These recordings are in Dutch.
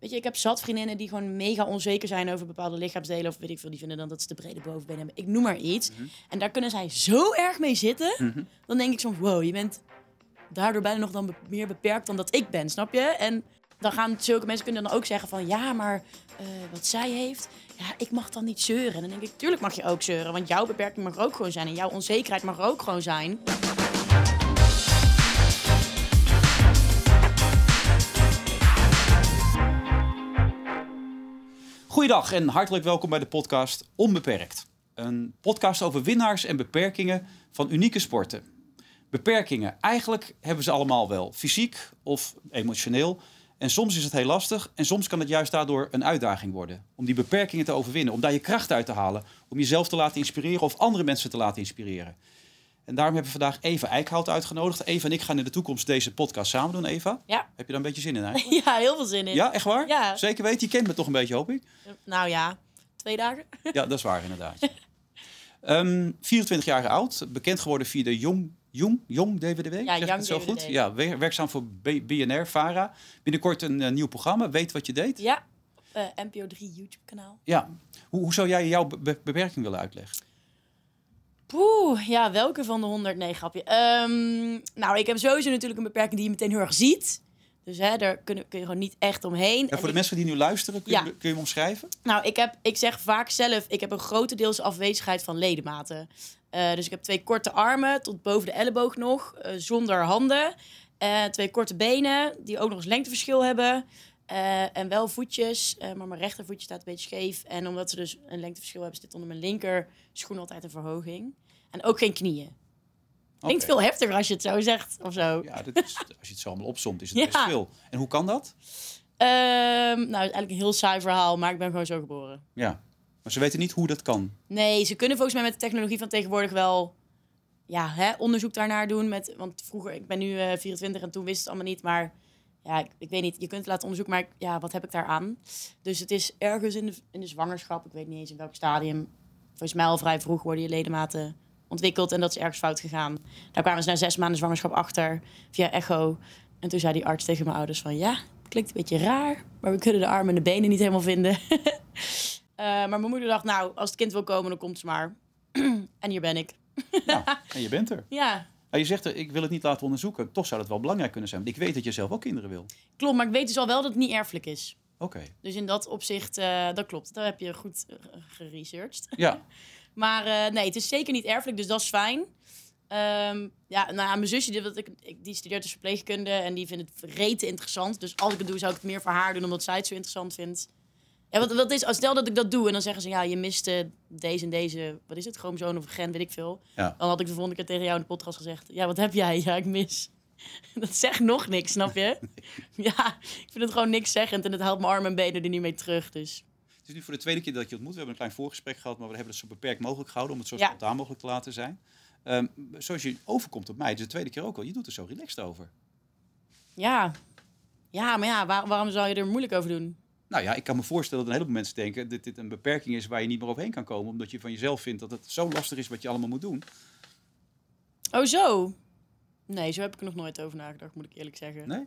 weet je, ik heb zat vriendinnen die gewoon mega onzeker zijn over bepaalde lichaamsdelen. Of weet ik veel, die vinden dan dat ze te brede bovenbeen hebben. Ik noem maar iets. En daar kunnen zij zo erg mee zitten. Dan denk ik soms, wow, je bent daardoor bijna nog dan be- meer beperkt dan dat ik ben, snap je? En dan gaan zulke mensen kunnen dan ook zeggen van, ja, maar eh, wat zij heeft, ja, ik mag dan niet zeuren. En dan denk ik, tuurlijk mag je ook zeuren, want jouw beperking mag er ook gewoon zijn. En jouw onzekerheid mag er ook gewoon zijn. Goeiedag en hartelijk welkom bij de podcast Onbeperkt. Een podcast over winnaars en beperkingen van unieke sporten. Beperkingen, eigenlijk hebben ze allemaal wel, fysiek of emotioneel. En soms is het heel lastig en soms kan het juist daardoor een uitdaging worden. Om die beperkingen te overwinnen, om daar je kracht uit te halen. Om jezelf te laten inspireren of andere mensen te laten inspireren. En daarom hebben we vandaag Eva Eickhout uitgenodigd. Eva en ik gaan in de toekomst deze podcast samen doen, Eva. Ja. Heb je daar een beetje zin in eigenlijk? Ja, heel veel zin in. Ja, echt waar? Ja. Zeker weten, je kent me toch een beetje, hoop ik? Nou ja, twee dagen. Ja, dat is waar inderdaad. Ehm 24 jaar oud, bekend geworden via de Jong, Jong, Jong DWDW. zeg ik Young het zo DWDW. goed? Ja, wer- werkzaam voor B- BNR, VARA. Binnenkort een eh, nieuw programma, Weet wat je deed. Ja, eh, NPO 3 YouTube kanaal. Ja. Hoe, hoe zou jij jouw be- be- beperking willen uitleggen? Poeh, ja, welke van de 100? Nee, grapje. Ehm, nou, ik heb sowieso natuurlijk een beperking die je meteen heel erg ziet. Dus hè, daar kun, kun je gewoon niet echt omheen. En En voor de ik- mensen die nu luisteren, kun je, kun je hem omschrijven? Nou, ik, heb, ik zeg vaak zelf, ik heb een grotendeels afwezigheid van ledematen. Eh, dus ik heb twee korte armen, tot boven de elleboog nog, eh, zonder handen. Eh, twee korte benen, die ook nog eens lengteverschil hebben. En wel voetjes, maar mijn rechtervoetje staat een beetje scheef. En omdat ze dus een lengteverschil hebben, zit onder mijn linker schoen altijd een verhoging. En ook geen knieën. Klinkt veel heftiger als je het zo zegt of zo. Ja, dat is, als je het zo allemaal opzomt, is het Ja. best veel. En hoe kan dat? Ehm, nou, het is eigenlijk een heel saai verhaal, maar ik ben gewoon zo geboren. Ja. Maar ze weten niet hoe dat kan. Nee, ze kunnen volgens mij met de technologie van tegenwoordig wel ja, hè, onderzoek daarnaar doen. Met, want vroeger, ik ben nu eh 24 en toen wist het allemaal niet. Maar ja, ik, ik weet niet, je kunt het laten onderzoeken, maar ik- ja, wat heb ik daar aan? Dus het is ergens in de, in de zwangerschap, ik weet niet eens in welk stadium. Volgens mij al vrij vroeg worden je ledematen ontwikkeld en dat is ergens fout gegaan. Daar kwamen ze na zes maanden zwangerschap achter via echo. En toen zei die arts tegen mijn ouders van ja, het klinkt een beetje raar, maar we kunnen de armen en de benen niet helemaal vinden. Eh, maar mijn moeder dacht, nou, als het kind wil komen, dan komt ze maar. en hier ben ik. Ja, en je bent er. Ja, Nou, je zegt, er, ik wil het niet laten onderzoeken. Toch zou dat wel belangrijk kunnen zijn. Want ik weet dat je zelf ook kinderen wil. klopt. Maar ik weet dus al wel dat het niet erfelijk is. Oké. Dus in dat opzicht, eh, dat klopt. Daar heb je goed eh, geresearched. Ja. Maar eh, nee, het is zeker niet erfelijk, dus dat is fijn. Ehm, ja, nou, mijn zusje die, ik, die studeert dus verpleegkunde en die vindt het rete interessant. Dus als ik het doe, zou ik het meer voor haar doen, omdat zij het zo interessant vindt. Ja, wat, wat is, als stel dat ik dat doe en dan zeggen ze, ja, je miste deze en deze, wat is het, chromosoom of gen, weet ik veel. Ja. Dan had ik de volgende keer tegen jou in de podcast gezegd, ja, wat heb jij? Ja, ik mis. Dat zegt nog niks, snap je? Ja, ik vind het gewoon niks zeggend en het haalt mijn armen en benen er niet mee terug, dus... Het is nu voor de tweede keer dat je ontmoet. We hebben een klein voorgesprek gehad, maar we hebben het zo beperkt mogelijk gehouden om het zo Ja. spontaan mogelijk te laten zijn. Ehm, zoals je overkomt op mij, het is de tweede keer ook al, je doet er zo relaxed over. Ja, ja maar ja, waar- waarom zou je er moeilijk over doen? Nou ja, ik kan me voorstellen dat een heleboel mensen denken dat dit een beperking is waar je niet meer overheen kan komen, omdat je van jezelf vindt dat het zo lastig is wat je allemaal moet doen. Oh, zo? Nee, zo heb ik er nog nooit over nagedacht, moet ik eerlijk zeggen. Nee?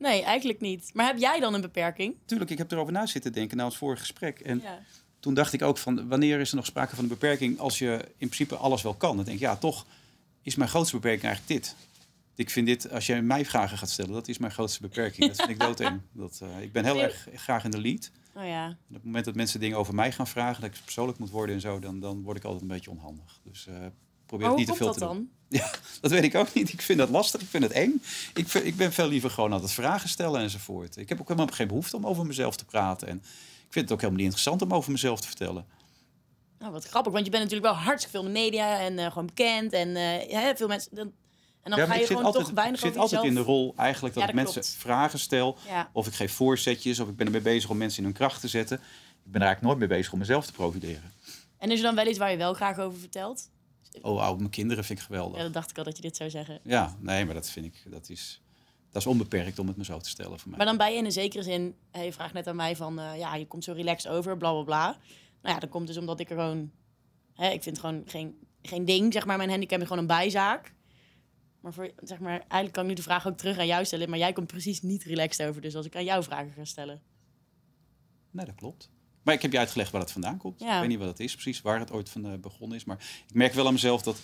Nee, eigenlijk niet. Maar heb jij dan een beperking? Tuurlijk, ik heb erover na zitten denken na ons vorige gesprek. En Ja. toen dacht ik ook van, wanneer is er nog sprake van een beperking als je in principe alles wel kan? Dan denk ik, ja, toch is mijn grootste beperking eigenlijk dit. Ik vind dit, als jij mij vragen gaat stellen, dat is mijn grootste beperking. Dat vind ik doodeng. Dat, eh, ik ben heel erg graag in de lead. Oh ja. En op het moment dat mensen dingen over mij gaan vragen, dat ik persoonlijk moet worden en zo, dan, dan word ik altijd een beetje onhandig. Dus eh probeer het niet te veel te doen. dan? Ja, dat weet ik ook niet. Ik vind dat lastig. Ik vind het eng. Ik, vind- ik ben veel liever gewoon aan het vragen stellen enzovoort. Ik heb ook helemaal geen behoefte om over mezelf te praten. En ik vind het ook helemaal niet interessant om over mezelf te vertellen. Nou, wat grappig, want je bent natuurlijk wel hartstikke veel in de media en eh, gewoon bekend. En eh, ja, veel mensen... Dan, en dan Ja, ga je gewoon altijd, toch weinig ik zit over altijd in de rol eigenlijk dat Ja, ik mensen klopt. vragen stel. Of ik geef voorzetjes. Of ik ben ermee bezig om mensen in hun kracht te zetten. Ik ben er eigenlijk nooit mee bezig om mezelf te profileren. En is er dan wel iets waar je wel graag over vertelt? Oh, mijn kinderen vind ik geweldig. Ja, dat dacht ik al dat je dit zou zeggen. Ja, nee, maar dat vind ik, dat is, dat is onbeperkt om het me zo te stellen voor mij. Maar dan ben je in een zekere zin... je vraagt net aan mij van... eh, ja, je komt zo relaxed over, bla, bla, bla. Nou ja, dat komt dus omdat ik er gewoon... Hè, ik vind gewoon geen, geen ding, zeg maar. Mijn handicap is gewoon een bijzaak. Maar, voor, zeg maar eigenlijk kan ik nu de vraag ook terug aan jou stellen. Maar jij komt precies niet relaxed over. Dus als ik aan jou vragen ga stellen. Nee, dat klopt. Maar ik heb je uitgelegd waar het vandaan komt. Ja. Ik weet niet wat het is, precies waar het ooit van eh, begonnen is. Maar ik merk wel aan mezelf dat.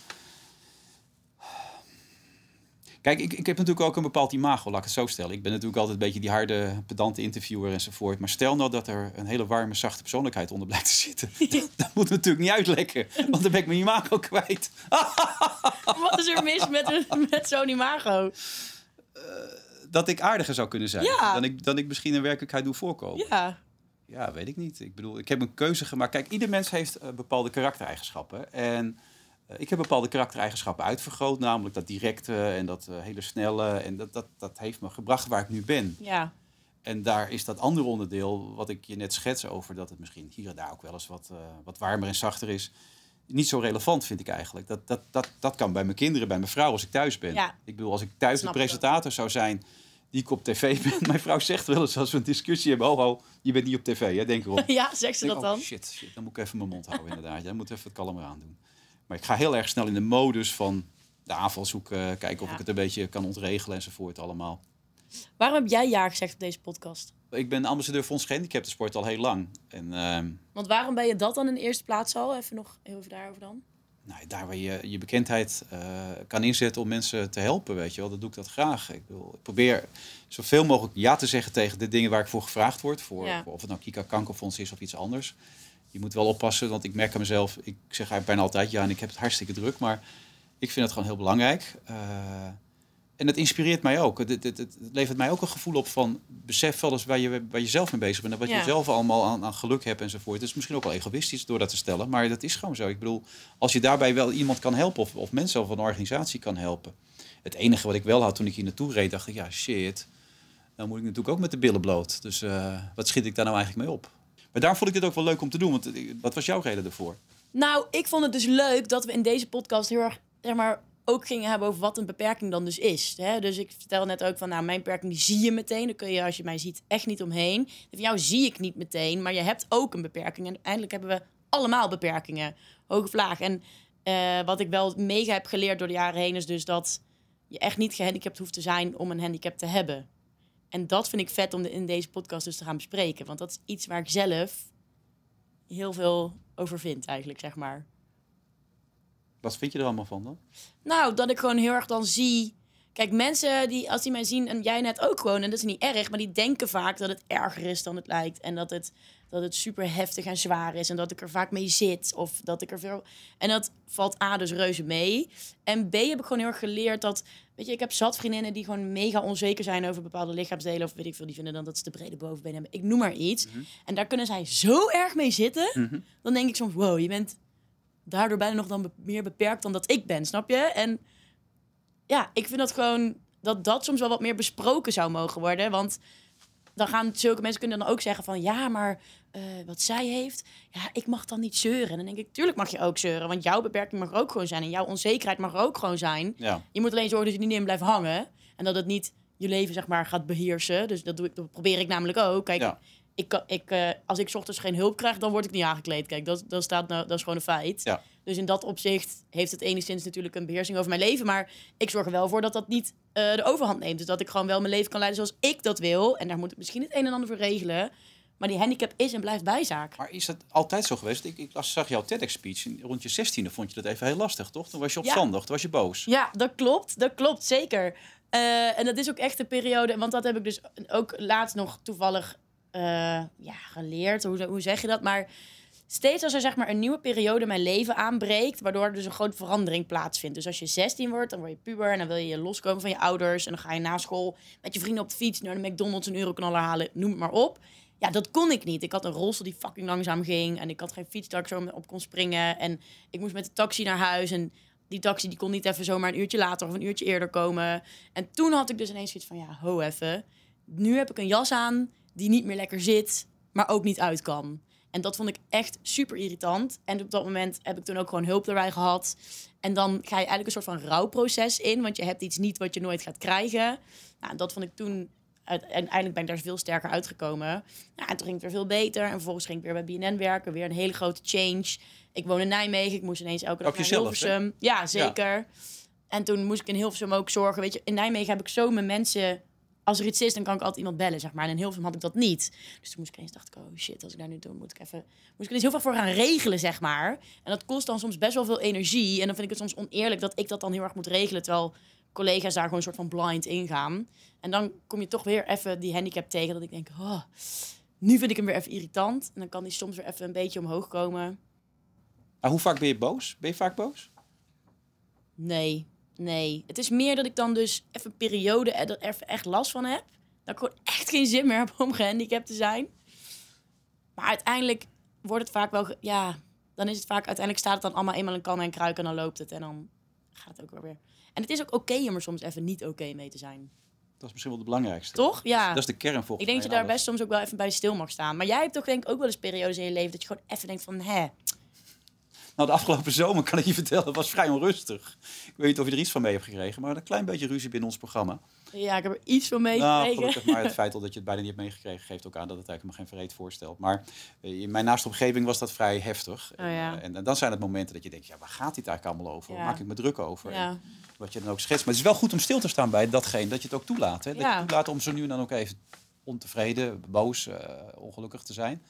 Kijk, ik, ik heb natuurlijk ook een bepaald imago, laat ik het zo stellen. Ik ben natuurlijk altijd een beetje die harde, pedante interviewer enzovoort. Maar stel nou dat er een hele warme, zachte persoonlijkheid onder blijkt te zitten. dat moet natuurlijk niet uitlekken, want dan ben ik mijn imago kwijt. Wat is er mis met, met zo'n imago? Dat ik aardiger zou kunnen zijn Ja. dan, ik, dan ik misschien in werkelijkheid doe voorkomen. Ja. Ja, weet ik niet. Ik bedoel, ik heb een keuze gemaakt. Kijk, ieder mens heeft eh, bepaalde karaktereigenschappen. En eh, ik heb bepaalde karaktereigenschappen uitvergroot. Namelijk dat directe en dat eh, hele snelle. En dat, dat, dat heeft me gebracht waar ik nu ben. Ja. En daar is dat andere onderdeel, wat ik je net schets over... dat het misschien hier en daar ook wel eens wat, wat warmer en zachter is... niet zo relevant, vind ik eigenlijk. Dat, dat, dat, dat kan bij mijn kinderen, bij mijn vrouw, als ik thuis ben. Ja. Ik bedoel, als ik thuis de Snap presentator zou zijn... die ik op tv ben... Mijn vrouw zegt wel eens als we een discussie hebben... oh, oh je bent niet op tv, hè? denk erom. ja, zegt ze dat denk, dan? Oh, shit, shit, dan moet ik even mijn mond houden inderdaad. Dan moet even het kalmer aan doen. Maar ik ga heel erg snel in de modus van de aanval zoeken... kijken of Ja. ik het een beetje kan ontregelen enzovoort allemaal. Waarom heb jij ja gezegd op deze podcast? Ik ben ambassadeur Fonds Gehandicaptensport al heel lang. En ehm, Want waarom ben je dat dan in de eerste plaats al? Even nog heel even daarover dan. Nou, daar waar je je bekendheid eh, kan inzetten om mensen te helpen, weet je wel, dan doe ik dat graag. Ik, bedoel, ik probeer zoveel mogelijk ja te zeggen tegen de dingen waar ik voor gevraagd word. Voor, Ja. voor of het nou Kika Kankerfonds is of iets anders. Je moet wel oppassen, want ik merk aan mezelf, ik zeg eigenlijk bijna altijd ja en ik heb het hartstikke druk, maar ik vind het gewoon heel belangrijk. Eh, en het inspireert mij ook. Het, het, het, het levert mij ook een gevoel op van besef wel eens waar je, waar je zelf mee bezig bent en wat Ja. je zelf allemaal aan, aan geluk hebt enzovoort. Het is misschien ook wel egoïstisch door dat te stellen, maar dat is gewoon zo. Ik bedoel, als je daarbij wel iemand kan helpen of, of mensen of een organisatie kan helpen. Het enige wat ik wel had toen ik hier naartoe reed, dacht ik, ja shit, dan moet ik natuurlijk ook met de billen bloot. Dus eh, wat schiet ik daar nou eigenlijk mee op? Maar daar vond ik dit ook wel leuk om te doen, want eh, wat was jouw reden ervoor? Nou, ik vond het dus leuk dat we in deze podcast heel erg, zeg maar, ook gingen hebben over wat een beperking dan dus is. Hè? Dus ik vertel net ook van, nou, mijn beperking zie je meteen. Dan kun je, als je mij ziet, echt niet omheen. Van jou zie ik niet meteen, maar je hebt ook een beperking. En uiteindelijk hebben we allemaal beperkingen, hoog of laag. En eh, wat ik wel mega heb geleerd door de jaren heen, is dus dat je echt niet gehandicapt hoeft te zijn om een handicap te hebben. En dat vind ik vet om in deze podcast dus te gaan bespreken. Want dat is iets waar ik zelf heel veel over vind, eigenlijk, zeg maar. Wat vind je er allemaal van dan? Nou, dat ik gewoon heel erg dan zie. Kijk, mensen die, als die mij zien, en jij net ook gewoon, en dat is niet erg, maar die denken vaak dat het erger is dan het lijkt. En dat het, dat het super heftig en zwaar is. En dat ik er vaak mee zit. Of dat ik er veel. En dat valt A, dus reuze mee. En B, heb ik gewoon heel erg geleerd dat. Weet je, ik heb zat vriendinnen die gewoon mega onzeker zijn over bepaalde lichaamsdelen. Of weet ik veel, die vinden dan dat ze te brede bovenbenen hebben. Ik noem maar iets. En daar kunnen zij zo erg mee zitten. Dan denk ik soms, wow, je bent daardoor bijna nog dan be- meer beperkt dan dat ik ben, snap je? En ja, ik vind dat gewoon dat dat soms wel wat meer besproken zou mogen worden. Want dan gaan zulke mensen kunnen dan ook zeggen van ja, maar eh, wat zij heeft, ja, ik mag dan niet zeuren. En dan denk ik, tuurlijk mag je ook zeuren, want jouw beperking mag er ook gewoon zijn en jouw onzekerheid mag er ook gewoon zijn. Ja. Je moet alleen zorgen dat je niet in blijft hangen en dat het niet je leven zeg maar gaat beheersen. Dus dat doe ik, dat probeer ik namelijk ook. Kijk, Ja. Ik, ik, eh, als ik ochtends geen hulp krijg, dan word ik niet aangekleed. Kijk, dat, dat, staat nou, dat is gewoon een feit. Ja. Dus in dat opzicht heeft het enigszins natuurlijk een beheersing over mijn leven. Maar ik zorg er wel voor dat dat niet eh, de overhand neemt. Dus dat ik gewoon wel mijn leven kan leiden zoals ik dat wil. En daar moet ik misschien het een en ander voor regelen. Maar die handicap is en blijft bijzaak. Maar is dat altijd zo geweest? Ik, ik zag jouw TEDx-speech. Rond je 16e vond je dat even heel lastig, toch? Toen was je opstandig, toen was je boos. Ja, dat klopt. Dat klopt, zeker. Eh, en dat is ook echt de periode, want dat heb ik dus ook laatst nog toevallig eh, ja, geleerd. Hoe, hoe zeg je dat? Maar steeds als er zeg maar een nieuwe periode in mijn leven aanbreekt, waardoor er dus een grote verandering plaatsvindt. Dus als je 16 wordt, dan word je puber en dan wil je loskomen van je ouders. En dan ga je na school met je vrienden op de fiets naar de McDonald's een euroknaller halen, noem het maar op. Ja, dat kon ik niet. Ik had een rolstoel die fucking langzaam ging. En ik had geen fiets dat ik zo op kon springen. En ik moest met de taxi naar huis. En die taxi die kon niet even zomaar een uurtje later of een uurtje eerder komen. En toen had ik dus ineens zoiets van, ja, ho even. Nu heb ik een jas aan die niet meer lekker zit, maar ook niet uit kan. En dat vond ik echt super irritant. En op dat moment heb ik toen ook gewoon hulp erbij gehad. En dan ga je eigenlijk een soort van rouwproces in, want je hebt iets niet wat je nooit gaat krijgen. Nou, dat vond ik toen en uiteindelijk ben ik daar veel sterker uitgekomen. Nou, en toen ging het weer veel beter. En vervolgens ging ik weer bij BNN werken. Weer een hele grote change. Ik woon in Nijmegen. Ik moest ineens elke dag Op naar jezelf, hè? Hilversum. Ja, zeker. En toen moest ik in Hilversum ook zorgen. Weet je, in Nijmegen heb ik zo mijn mensen... Als er iets is, dan kan ik altijd iemand bellen, zeg maar. En in Hilversum had ik dat niet. Dus toen moest ik eens dacht ik, oh shit, als ik daar nu doe, moet ik even... Moest ik er heel veel voor gaan regelen, zeg maar. En dat kost dan soms best wel veel energie. En dan vind ik het soms oneerlijk dat ik dat dan heel erg moet regelen. Terwijl collega's daar gewoon een soort van blind ingaan. En dan kom je toch weer even die handicap tegen. Dat ik denk, oh, nu vind ik hem weer even irritant. En dan kan die soms weer even een beetje omhoog komen. Maar hoe vaak ben je boos? Ben je vaak boos? Nee, nee. Het is meer dat ik dan dus even een periode er even echt last van heb. Dat ik gewoon echt geen zin meer heb om gehandicapt te zijn. Maar uiteindelijk wordt het vaak wel... Ja, dan is het vaak... Uiteindelijk staat het dan allemaal eenmaal in kan en kruik en dan loopt het. En dan gaat het ook wel weer. En het is ook oké om er soms even niet oké mee te zijn. Dat is misschien wel het belangrijkste. Toch? Ja. Dat is de kern volgens Ik denk dat je daar alles. best soms ook wel even bij stil mag staan. Maar jij hebt toch denk ik ook wel eens periodes in je leven dat je gewoon even denkt van, hè, Nou, de afgelopen zomer kan ik je vertellen, was vrij onrustig. Ik weet niet of je er iets van mee hebt gekregen, maar een klein beetje ruzie binnen ons programma. ja, ik heb er iets van Nou, meegekregen. gelukkig maar het feit dat je het bijna niet hebt meegekregen, geeft ook aan dat het eigenlijk me geen vreed voorstelt. Maar eh, in mijn naaste omgeving was dat vrij heftig. Oh ja. En, eh, en dan zijn het momenten dat je denkt, ja, waar gaat dit eigenlijk allemaal over? Waar maak ik me druk over? ja. En Wat je dan ook schetst. Maar het is wel goed om stil te staan bij datgene, dat je het ook toelaat. Hè? Dat Ja. je toelaat om zo nu en dan ook even ontevreden, boos, eh, ongelukkig te zijn.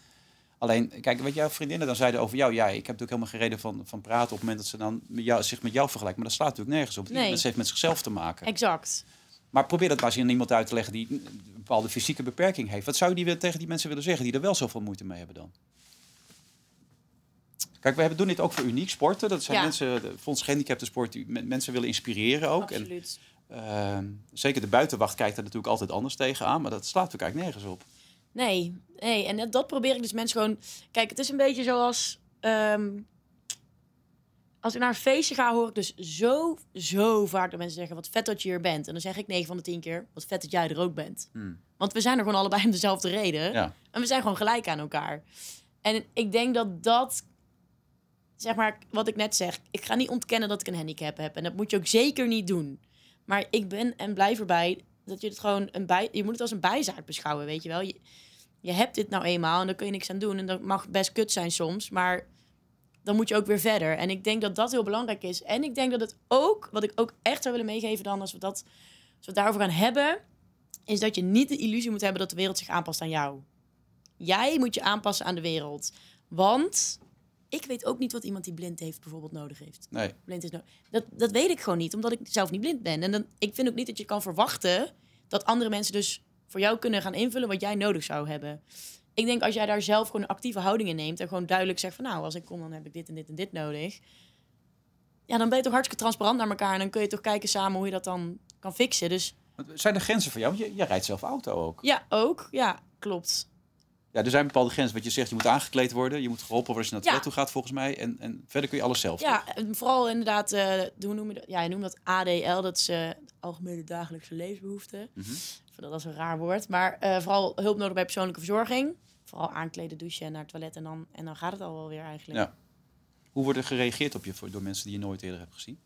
Alleen, kijk, wat jouw vriendinnen dan zeiden over jou. Ja, ik heb natuurlijk helemaal geen reden van, van praten op het moment dat ze dan met jou, zich met jou vergelijken. Maar dat slaat natuurlijk nergens op. Nee. Dat heeft met zichzelf te maken. exact. Maar probeer dat maar eens aan iemand uit te leggen die een bepaalde fysieke beperking heeft. Wat zou je die tegen die mensen willen zeggen die er wel zoveel moeite mee hebben dan? Kijk, we hebben, doen dit ook voor uniek sporten. Dat zijn Ja. mensen, Fonds Gehandicapte Sport, die me- mensen willen inspireren ook. En, Absoluut. ehm, zeker de buitenwacht kijkt er natuurlijk altijd anders tegenaan. Maar dat slaat natuurlijk eigenlijk nergens op. Nee, nee. En dat, dat probeer ik dus mensen gewoon... Kijk, het is een beetje zoals... ehm, als ik naar een feestje ga, hoor ik dus zo, zo vaak dat mensen zeggen... wat vet dat je hier bent. En dan zeg ik 9 van de 10 keer... wat vet dat jij er ook bent. Hmm. Want we zijn er gewoon allebei om dezelfde reden. Ja. En we zijn gewoon gelijk aan elkaar. En ik denk dat dat... Zeg maar, wat ik net zeg. Ik ga niet ontkennen dat ik een handicap heb. En dat moet je ook zeker niet doen. Maar ik ben en blijf erbij dat je het gewoon een bij... Je moet het als een bijzaak beschouwen, weet je wel. Je, je hebt dit nou eenmaal en daar kun je niks aan doen. En dat mag best kut zijn soms, maar dan moet je ook weer verder. En ik denk dat dat heel belangrijk is. En ik denk dat het ook, wat ik ook echt zou willen meegeven dan, als we, dat, als we het daarover gaan hebben, is dat je niet de illusie moet hebben dat de wereld zich aanpast aan jou. Jij moet je aanpassen aan de wereld. Want ik weet ook niet wat iemand die blind heeft bijvoorbeeld nodig heeft. Nee. Blind is nodig. Dat, dat weet ik gewoon niet, omdat ik zelf niet blind ben. En dan, ik vind ook niet dat je kan verwachten dat andere mensen dus voor jou kunnen gaan invullen wat jij nodig zou hebben. Ik denk als jij daar zelf gewoon een actieve houding in neemt en gewoon duidelijk zegt van nou, als ik kom dan heb ik dit en dit en dit nodig. Ja, dan ben je toch hartstikke transparant naar elkaar en dan kun je toch kijken samen hoe je dat dan kan fixen. Dus Zijn er grenzen voor jou? Want je, je rijdt zelf auto ook. ja, ook. Ja, klopt. Ja, er zijn bepaalde grenzen. Wat je zegt, je moet aangekleed worden. Je moet geholpen worden als je naar het Ja. toilet toe gaat, volgens mij. En, en verder kun je alles zelf Ja, en vooral inderdaad, eh, hoe noem je dat? Ja, je noemt dat ADL, dat is eh, algemene dagelijkse levensbehoeften. Vind dat als een raar woord. Maar eh, vooral hulp nodig bij persoonlijke verzorging. Vooral aankleden, douchen en naar het toilet. En dan, en dan gaat het al wel weer eigenlijk. Ja. Hoe wordt er gereageerd op je voor- door mensen die je nooit eerder hebt gezien?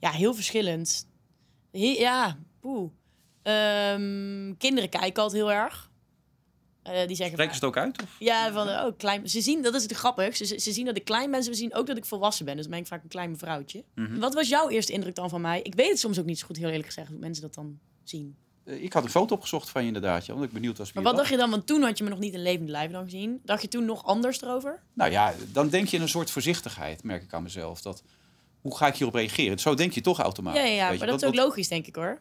Ja, heel verschillend. He- ja, poeh. Ehm, kinderen kijken altijd heel erg. Eh, die zeggen Spreken ze het ook uit? Of? Ja, van oh, klein. Ze zien, dat is het grappig. Ze, ze zien dat ik klein ben. Ze zien ook dat ik volwassen ben. Dus dan ben ik vaak een klein mevrouwtje. Mhm. Wat was jouw eerste indruk dan van mij? Ik weet het soms ook niet zo goed, heel eerlijk gezegd, hoe mensen dat dan zien. Eh, Ik had een foto opgezocht van je inderdaad, ja, omdat ik benieuwd was wie Maar wat dacht je dan? Want toen had je me nog niet in levende lijf dan gezien. Dacht je toen nog anders erover? Nou ja, dan denk je in een soort voorzichtigheid, merk ik aan mezelf. Dat, hoe ga ik hierop reageren? Zo denk je toch automatisch. Ja, ja, Maar dat is ook wat- logisch, denk ik hoor.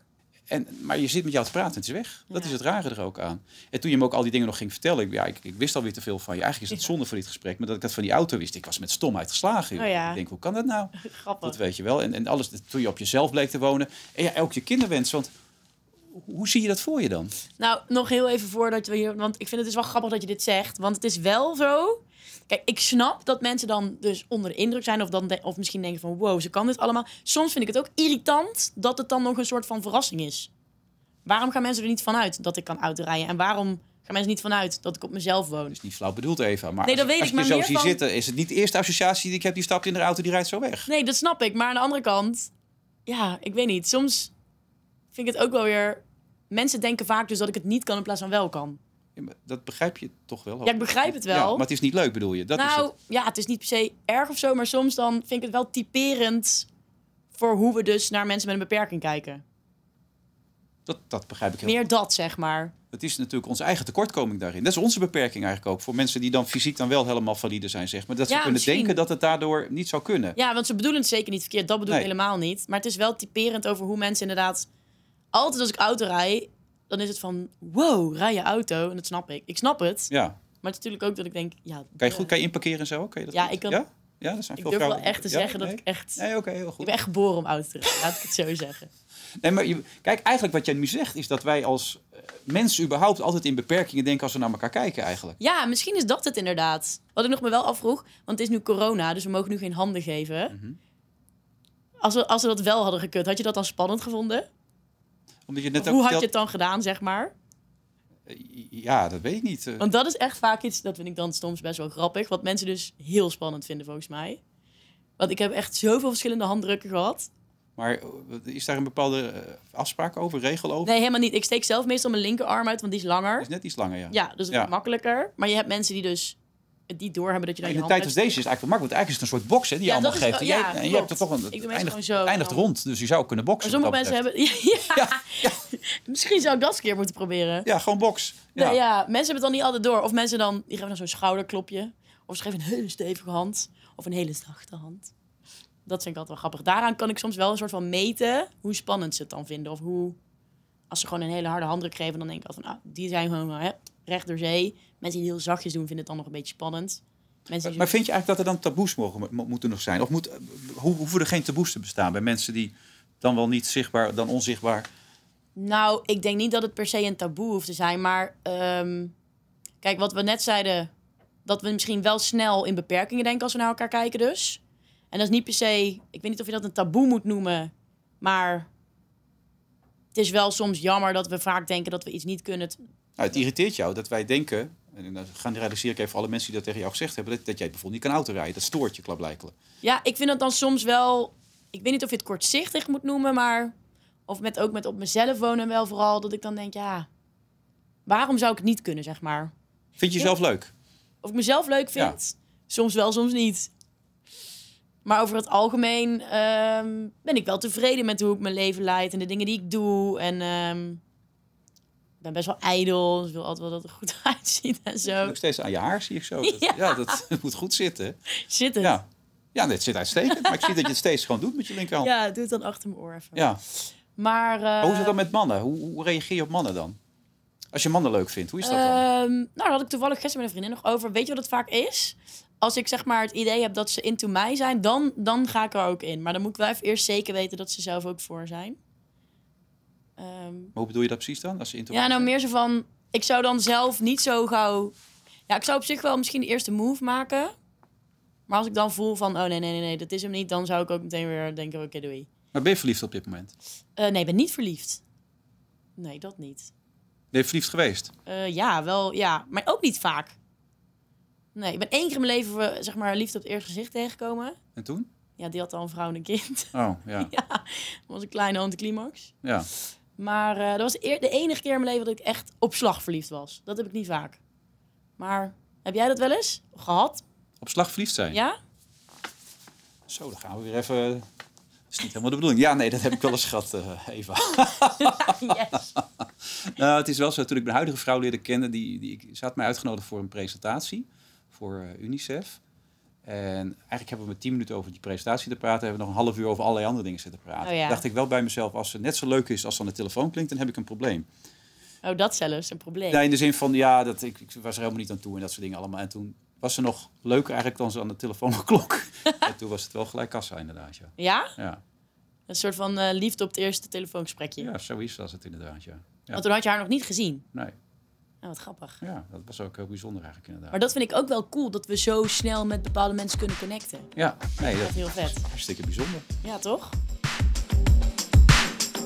En, maar je zit met jou te praten en het is weg. Dat Ja. is het rare er ook aan. En toen je me ook al die dingen nog ging vertellen, ik, ja, ik, ik wist alweer te veel van je. Eigenlijk is het zonde voor dit gesprek, maar dat ik dat van die auto wist. Ik was met stomheid geslagen. Oh ja. Ik denk, hoe kan dat nou? Grappig. Dat weet je wel. En, en alles, toen je op jezelf bleek te wonen. En ja, ook je kinderwens. Want hoe- hoe zie je dat voor je dan? Nou, nog heel even voordat we hier... Want ik vind het dus wel grappig dat je dit zegt. Want het is wel zo... Kijk, ik snap dat mensen dan dus onder de indruk zijn... of, dan de- of misschien denken van... wow, ze kan dit allemaal. Soms vind ik het ook irritant dat het dan nog een soort van verrassing is. Waarom gaan mensen er niet vanuit dat ik kan autorijden? En waarom gaan mensen niet vanuit dat ik op mezelf woon? Dat is niet flauw bedoeld, Eva. Maar Nee, dat als, weet als ik, je je maar zo ziet van- zitten, is het niet de eerste associatie die ik heb. Die stapt in de auto, die rijdt zo weg. Nee, dat snap ik. Maar aan de andere kant... Ja, ik weet niet. Soms vind ik het ook wel weer... Mensen denken vaak dus dat ik het niet kan in plaats van wel kan. Dat begrijp je toch wel? Ja, ik begrijp het wel. Ja, maar het is niet leuk, bedoel je? Dat is nou, het. ja, het is niet per se erg of zo, maar soms dan vind ik het wel typerend voor hoe we dus naar mensen met een beperking kijken. Dat, dat begrijp ik heel Meer dat, zeg maar. Het is natuurlijk onze eigen tekortkoming daarin. Dat is onze beperking eigenlijk ook. Voor mensen die dan fysiek dan wel helemaal valide zijn, zeg maar. Dat ze Ja, kunnen misschien. denken dat het daardoor niet zou kunnen. Ja, want ze bedoelen het zeker niet verkeerd. Dat bedoel ik Nee. helemaal niet. Maar het is wel typerend over hoe mensen inderdaad... Altijd als ik auto rij, dan is het van... Wow, rij je auto? En dat snap ik. Ik snap het. Ja. Maar het is natuurlijk ook dat ik denk... Ja, Kan je duh. goed kan je inparkeren en zo? Kan je dat Ja, goed? ik kan- Ja? Ja, dat zijn Ik veel durf wel vrouwen- echt te Ja? zeggen dat Nee? ik echt... Nee, oké, heel goed. Ik ben echt geboren om auto te rijden, laat ik het zo zeggen. Nee, maar je, kijk, eigenlijk wat jij nu zegt is dat wij als eh, mensen überhaupt altijd in beperkingen denken als we naar elkaar kijken eigenlijk. Ja, misschien is dat het inderdaad. Wat ik nog me wel afvroeg, want het is nu corona, dus we mogen nu geen handen geven. Mhm. Als we, als we dat wel hadden gekund, had je dat dan spannend gevonden? Omdat je net ook hoe had je het dan gedaan, zeg maar? Ja, dat weet ik niet. Eh, Want dat is echt vaak iets, dat vind ik dan soms best wel grappig, wat mensen dus heel spannend vinden volgens mij. Want ik heb echt zoveel verschillende handdrukken gehad. Maar eh, is daar een bepaalde eh, afspraak over, regel over? Nee, helemaal niet. Ik steek zelf meestal mijn linkerarm uit, want die is langer. Is net iets langer, ja. Ja, dus Ja. makkelijker. Maar je hebt mensen die dus niet doorhebben dat je dan je hand tijd als deze is eigenlijk wel makkelijk, want eigenlijk is het een soort boksen die je Ja, allemaal geeft. wel- En ja, jij, en je hebt er toch een, het eindigt, gewoon zo, het eindigt dan- rond, dus je zou kunnen Maar boksen. sommige wat dat mensen betreft. hebben... Ja, Misschien zou ik dat eens een keer moeten proberen. Ja, gewoon boks. Ja. Mensen hebben het dan niet altijd door. Of mensen dan, die geven dan zo'n schouderklopje. Of ze geven een hele stevige hand. Of een hele zachte hand. Dat vind ik altijd wel grappig. Daaraan kan ik soms wel een soort van meten hoe spannend ze het dan vinden. Of hoe, als ze gewoon een hele harde handdruk geven, dan denk ik altijd van, ah, die zijn gewoon hè, recht door zee. Mensen die heel zachtjes doen, vinden het dan nog een beetje spannend. Mensen Maar vind je eigenlijk dat er dan taboes mogen, mo- moeten nog zijn? Of moet, hoe, hoeven er geen taboes te bestaan bij mensen die dan wel niet zichtbaar, dan onzichtbaar... Nou, ik denk niet dat het per se een taboe hoeft te zijn. Maar ehm, kijk, wat we net zeiden, dat we misschien wel snel in beperkingen denken als we naar elkaar kijken dus. En dat is niet per se, ik weet niet of je dat een taboe moet noemen, maar het is wel soms jammer dat we vaak denken dat we iets niet kunnen. Nou, het irriteert jou dat wij denken, en dan generaliseer ik even alle mensen die dat tegen jou gezegd hebben, dat, dat jij bijvoorbeeld niet kan autorijden. Dat stoort je klaarblijkelijk. Ja, ik vind dat dan soms wel, ik weet niet of je het kortzichtig moet noemen, maar of met, ook met op mezelf wonen wel vooral, dat ik dan denk, ja, waarom zou ik het niet kunnen, zeg maar. Vind je jezelf leuk? Of ik mezelf leuk vind. Soms wel, soms niet. Maar over het algemeen ehm, ben ik wel tevreden met hoe ik mijn leven leid en de dingen die ik doe. En ehm, ben best wel ijdel. Dus ik wil altijd wel dat het er goed uitziet en zo. Ook steeds aan je haar zie ik zo. Dat- Ja. ja. dat moet goed zitten. Zit het? Ja, ja het zit uitstekend. maar ik zie dat je het steeds gewoon doet met je linkerhand. Ja. Ja, doe het dan achter mijn oor even. Maar, eh, Maar hoe is het dan met mannen? Hoe, hoe reageer je op mannen dan? Als je mannen leuk vindt, hoe is dat dan? Ehm, nou, daar had ik toevallig gisteren met een vriendin nog over. Weet je wat het vaak is? Als ik zeg maar het idee heb dat ze into mij zijn, dan, dan ga ik er ook in. Maar dan moet ik wel even eerst zeker weten dat ze zelf ook voor zijn. Ehm, Maar hoe bedoel je dat precies dan? Als ze ja, nou meer zo van... Ik zou dan zelf niet zo gauw... Ja, ik zou op zich wel misschien de eerste move maken. Maar als ik dan voel van... Oh, nee, nee, nee, nee, dat is hem niet. Dan zou ik ook meteen weer denken... Oké, doei. Maar ben je verliefd op dit moment? Eh, nee, ik ben niet verliefd. Nee, dat niet. Ben je verliefd geweest? Eh, ja, wel, ja. Maar ook niet vaak. Nee, ik ben één keer in mijn leven, eh, zeg maar, liefde op het eerste gezicht tegengekomen. En toen? Ja, die had al een vrouw en een kind. Oh, ja. ja, dat was een kleine anticlimax. ja. Maar eh, dat was de, eer- de enige keer in mijn leven dat ik echt op slag verliefd was. Dat heb ik niet vaak. Maar heb jij dat wel eens gehad? Op slag verliefd zijn? Ja? Zo, dan gaan we weer even... Dat is niet helemaal de bedoeling. Ja, nee, dat heb ik wel eens gehad, eh, Eva. yes. Nou, het is wel zo, toen ik mijn huidige vrouw leerde kennen, die, die, ze had mij uitgenodigd voor een presentatie voor eh, UNICEF. En eigenlijk hebben we met tien minuten over die presentatie te praten. Hebben we nog een half uur over allerlei andere dingen zitten praten. Oh ja. dacht ik wel bij mezelf, als ze net zo leuk is als ze aan de telefoon klinkt, dan heb ik een probleem. Oh, dat zelfs, een probleem. Ja, in de zin van, ja, dat, ik, ik was er helemaal niet aan toe en dat soort dingen allemaal. En toen was ze nog leuker eigenlijk dan ze aan de telefoon klok. en toen was het wel gelijk kassa inderdaad, ja. Ja? Ja, Een soort van eh, liefde op het eerste telefoongesprekje. ja zo is dat het inderdaad, ja. ja. Want toen had je haar nog niet gezien. Nee, Oh, wat grappig. ja, dat was ook heel bijzonder eigenlijk inderdaad. Maar dat vind ik ook wel cool, dat we zo snel met bepaalde mensen kunnen connecten. Ja, nee, Dat dat is heel vet. is hartstikke bijzonder. Ja, toch?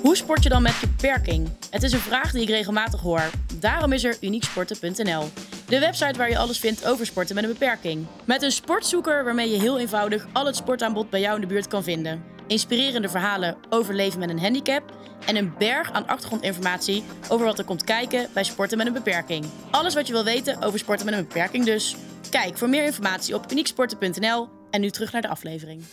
Hoe sport je dan met beperking? Het is een vraag die ik regelmatig hoor. Daarom is er unieksporten.nl. De website waar je alles vindt over sporten met een beperking. Met een sportzoeker waarmee je heel eenvoudig al het sportaanbod bij jou in de buurt kan vinden. Inspirerende verhalen over leven met een handicap. En een berg aan achtergrondinformatie over wat er komt kijken bij sporten met een beperking. Alles wat je wil weten over sporten met een beperking dus. Kijk voor meer informatie op unieksporten.nl. En nu terug naar de aflevering.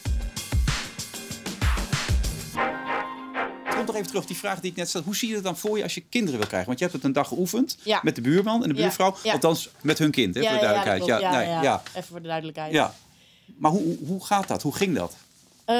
Nog even terug op die vraag die ik net stelde. Hoe zie je het dan voor je als je kinderen wil krijgen? Want je hebt het een dag geoefend Ja. met de buurman en de buurvrouw. ja. Althans, met hun kind, hè, voor de duidelijkheid. Ja, ja, nee, ja, ja. Even voor de duidelijkheid. Ja. Maar hoe, hoe gaat dat? Hoe ging dat? Eh,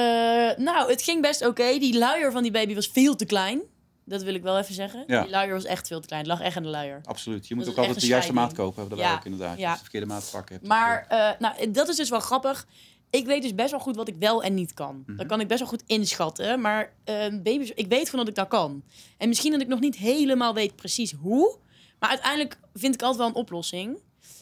nou, het ging best oké. Die luier van die baby was veel te klein. Dat wil ik wel even zeggen. Ja. Die luier was echt veel te klein. Het lag echt aan de luier. Absoluut. Je moet Dat ook altijd de juiste maat kopen. Hebben wij Ja, ook inderdaad. Als je de verkeerde maat pakken hebt. Maar eh, nou, dat is dus wel grappig. Ik weet dus best wel goed wat ik wel en niet kan. Mhm. Dat kan ik best wel goed inschatten. Maar eh, baby's, ik weet gewoon dat ik dat kan. En misschien dat ik nog niet helemaal weet precies hoe. Maar uiteindelijk vind ik altijd wel een oplossing.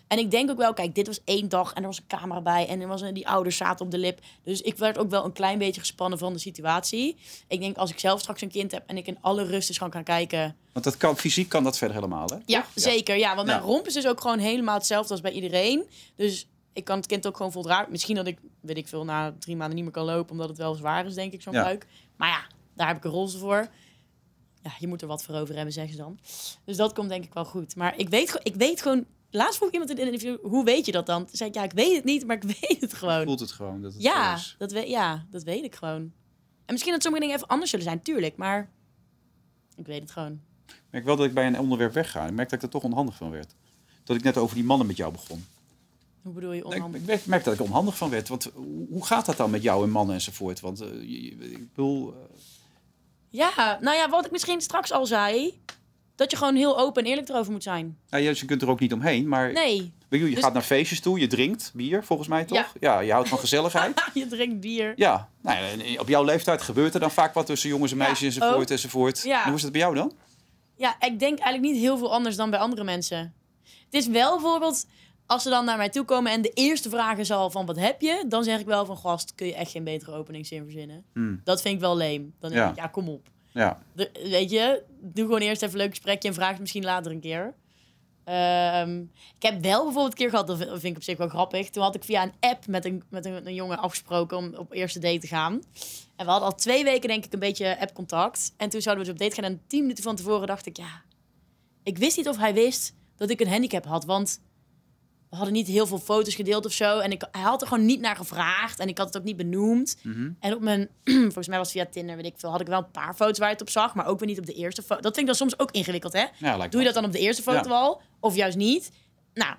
En ik denk ook wel, kijk, dit was één dag en er was een camera bij. En er was een, die ouders zaten op de lip. Dus ik werd ook wel een klein beetje gespannen van de situatie. Ik denk, als ik zelf straks een kind heb en ik in alle rust eens gewoon kan kijken. Want dat kan, fysiek kan dat verder helemaal, hè? Ja, zeker. Ja, want mijn Ja. romp is dus ook gewoon helemaal hetzelfde als bij iedereen. Dus ik kan het kind ook gewoon voldragen. Misschien dat ik, weet ik veel, na drie maanden niet meer kan lopen, omdat het wel zwaar is, denk ik, zo'n Ja. buik. Maar ja, daar heb ik een rolstoel voor. Ja, je moet er wat voor over hebben, zeggen ze dan. Dus dat komt denk ik wel goed. Maar ik weet, ik weet gewoon... Laatst vroeg iemand in een interview, hoe weet je dat dan? Toen zei ik, ja, ik weet het niet, maar ik weet het Je gewoon. voelt het gewoon. Dat het Ja is. dat, weet, ja, dat weet ik gewoon. En misschien dat sommige dingen even anders zullen zijn, tuurlijk. Maar ik weet het gewoon. Ik merk wel dat ik bij een onderwerp wegga. Ik merk dat ik er toch onhandig van werd. Dat ik net over die mannen met jou begon. Hoe bedoel je onhandig? Ik merk, merk dat ik onhandig van werd. Want hoe- gaat dat dan met jou en mannen enzovoort? Want je- je- ik bedoel... eh, Ja, nou ja, wat ik misschien straks al zei. Dat je gewoon heel open en eerlijk erover moet zijn. ja, dus je kunt er ook niet omheen. Maar Nee, je, je Dus- gaat naar feestjes toe, je drinkt bier, volgens mij toch? Ja, je houdt van gezelligheid. je drinkt bier. ja, nou, ja, en op jouw leeftijd gebeurt er dan vaak wat tussen jongens en Ja, meisjes enzovoort. ook. enzovoort. Ja. En hoe is dat bij jou dan? Ja, ik denk eigenlijk niet heel veel anders dan bij andere mensen. Het is wel bijvoorbeeld, als ze dan naar mij toe komen en de eerste vraag is al van wat heb je? Dan zeg ik wel van gast, kun je echt geen betere openingszin verzinnen. Hmm. Dat vind ik wel leem. Dan denk Ja. ik, ja, kom op. Ja, De- weet je, doe gewoon eerst even een leuk gesprekje en vraag het misschien later een keer. Ehm, ik heb wel bijvoorbeeld een keer gehad, dat vind vind ik op zich wel grappig. Toen had ik via een app met een, met een, een jongen afgesproken om op eerste date te gaan. En we hadden al twee weken denk ik een beetje appcontact. En toen zouden we dus op date gaan en tien minuten van tevoren dacht ik, ja... Ik wist niet of hij wist dat ik een handicap had, want we hadden niet heel veel foto's gedeeld of zo. En ik, hij had er gewoon niet naar gevraagd en ik had het ook niet benoemd. Mhm. En op mijn, volgens mij was het via Tinder, weet ik veel, had ik wel een paar foto's waar je het op zag, maar ook weer niet op de eerste foto. Dat vind ik dan soms ook ingewikkeld, hè? ja Doe je dat dan op de eerste foto Ja. al, of juist niet? Nou,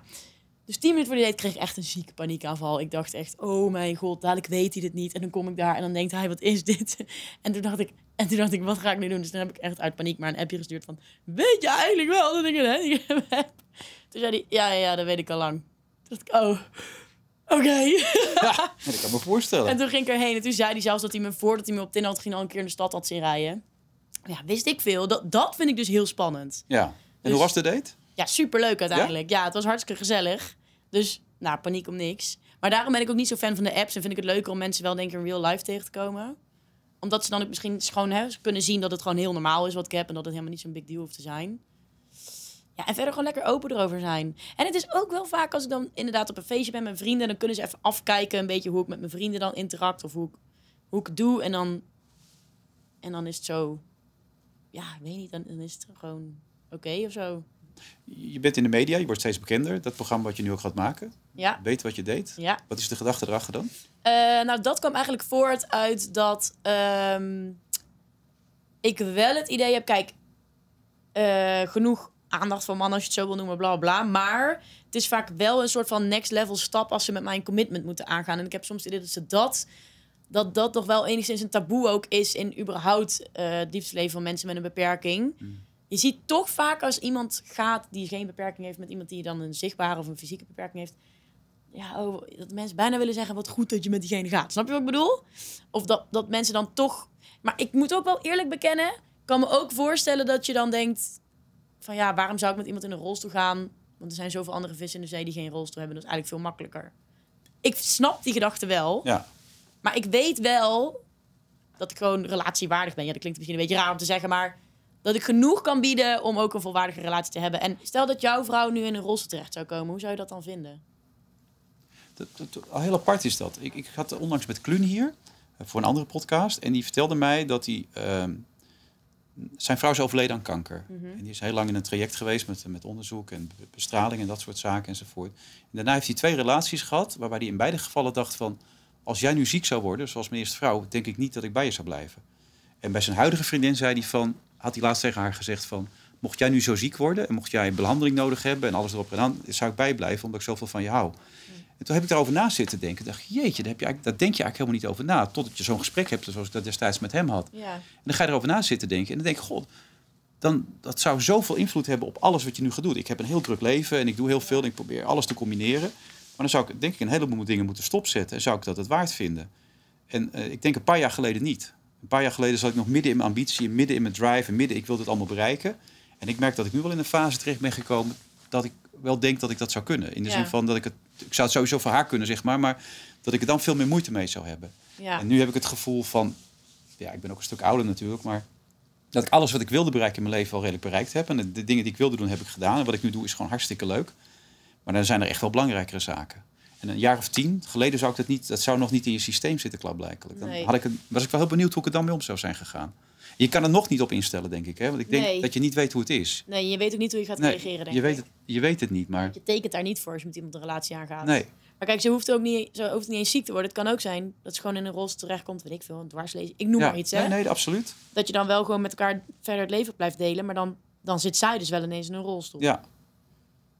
dus tien minuten voor de date kreeg ik echt een zieke paniekaanval. Ik dacht echt, oh mijn god, dadelijk weet hij dit niet. En dan kom ik daar en dan denkt hij, wat is dit? En toen dacht ik, en toen dacht ik, wat ga ik nu doen? Dus toen heb ik echt uit paniek maar een appje gestuurd van, weet je eigenlijk wel dat ik een handicap heb? Toen zei hij, ja, ja, ja, dat weet ik al lang. Toen dacht ik, oh, oké. Ja, dat kan me voorstellen. En toen ging ik erheen en toen zei hij zelfs dat hij me voordat hij me op Tinder had gezien al een keer in de stad had zien rijden. Ja, wist ik veel. Dat, dat vind ik dus heel spannend. Ja. En Dus- hoe was de date? Ja, superleuk uiteindelijk. Ja? het was hartstikke gezellig. Dus, nou, paniek om niks. Maar daarom ben ik ook niet zo fan van de apps en vind ik het leuker om mensen wel denk ik in real life tegen te komen. Omdat ze dan ook misschien gewoon kunnen zien dat het gewoon heel normaal is wat ik heb en dat het helemaal niet zo'n big deal hoeft te zijn. Ja, en verder gewoon lekker open erover zijn. En het is ook wel vaak als ik dan inderdaad op een feestje ben met mijn vrienden, dan kunnen ze even afkijken een beetje hoe ik met mijn vrienden dan interact of hoe ik, hoe ik doe. En dan, en dan is het zo, ja, ik weet niet, dan, dan is het gewoon oké of zo. Je bent in de media, je wordt steeds bekender. Dat programma wat je nu ook gaat maken. Ja, Weet wat je deed. ja. Wat is de gedachte erachter dan? Eh, nou, dat kwam eigenlijk voort uit dat ehm, ik wel het idee heb, kijk, eh, genoeg aandacht van mannen als je het zo wil noemen, bla bla. Maar het is vaak wel een soort van next level stap als ze met mij een commitment moeten aangaan. En ik heb soms het idee dat ze dat, dat, dat nog wel enigszins een taboe ook is in überhaupt eh het liefdesleven van mensen met een beperking. Je ziet toch vaak als iemand gaat die geen beperking heeft met iemand die dan een zichtbare of een fysieke beperking heeft ja, oh, dat mensen bijna willen zeggen: wat goed dat je met diegene gaat. Snap je wat ik bedoel? Of dat, dat mensen dan toch. Maar ik moet ook wel eerlijk bekennen. Ik kan me ook voorstellen dat je dan denkt: van ja, waarom zou ik met iemand in een rolstoel gaan? Want er zijn zoveel andere vissen in de zee die geen rolstoel hebben. Dat is eigenlijk veel makkelijker. Ik snap die gedachte wel. Ja. Maar ik weet wel dat ik gewoon relatiewaardig ben. Ja, dat klinkt misschien een beetje raar om te zeggen, maar dat ik genoeg kan bieden om ook een volwaardige relatie te hebben. En stel dat jouw vrouw nu in een rolstoel terecht zou komen, hoe zou je dat dan vinden? Dat, dat, al heel apart is dat. Ik, ik had onlangs met Kluun hier eh, voor een andere podcast. En die vertelde mij dat hij. ehm, zijn vrouw is overleden aan kanker. En die is heel lang in een traject geweest met, met onderzoek en be- bestraling en dat soort zaken enzovoort. En daarna heeft hij twee relaties gehad, waarbij hij in beide gevallen dacht van... als jij nu ziek zou worden, zoals mijn eerste vrouw, denk ik niet dat ik bij je zou blijven. En bij zijn huidige vriendin zei hij van, had hij laatst tegen haar gezegd van... mocht jij nu zo ziek worden en mocht jij behandeling nodig hebben... en alles erop en aan, zou ik bijblijven omdat ik zoveel van je hou. En toen heb ik daarover na zitten denken. dacht, jeetje, daar, heb je eigenlijk, daar denk je eigenlijk helemaal niet over na. Totdat je zo'n gesprek hebt zoals ik dat destijds met hem had. Ja. En dan ga je erover na zitten denken. En dan denk ik, god, dan, dat zou zoveel invloed hebben op alles wat je nu gaat doen. Ik heb een heel druk leven en ik doe heel veel en ik probeer alles te combineren. Maar dan zou ik denk ik een heleboel dingen moeten stopzetten. En zou ik dat het waard vinden. En eh, ik denk een paar jaar geleden niet. Een paar jaar geleden zat ik nog midden in mijn ambitie, midden in mijn drive en midden, ik wil dit allemaal bereiken. En ik merk dat ik nu wel in een fase terecht ben gekomen dat ik wel denk dat ik dat zou kunnen. In de Ja. zin van dat ik het, ik zou het sowieso voor haar kunnen, zeg maar, maar dat ik er dan veel meer moeite mee zou hebben. Ja. En nu heb ik het gevoel van, ja, ik ben ook een stuk ouder natuurlijk, maar dat ik alles wat ik wilde bereiken in mijn leven wel redelijk bereikt heb. En de dingen die ik wilde doen, heb ik gedaan. En wat ik nu doe, is gewoon hartstikke leuk. Maar dan zijn er echt wel belangrijkere zaken. En een jaar of tien geleden zou ik dat niet, dat zou nog niet in je systeem zitten, klaarblijkelijk. Dan Nee. had ik het, was ik wel heel benieuwd hoe ik er dan mee om zou zijn gegaan. Je kan er nog niet op instellen, denk ik. Hè? Want ik denk Nee. dat je niet weet hoe het is. Nee, je weet ook niet hoe je gaat Nee, reageren, denk je, weet het, je weet het niet, maar Je tekent daar niet voor als je met iemand een relatie aangaat. nee. Maar kijk, ze hoeft ook niet, ze hoeft niet eens ziek te worden. Het kan ook zijn dat ze gewoon in een rolstoel terechtkomt, weet ik veel, een dwarslezen. Ik noem Ja, maar iets, hè. nee, nee, absoluut. Dat je dan wel gewoon met elkaar verder het leven blijft delen, maar dan, dan zit zij dus wel ineens in een rolstoel. Ja.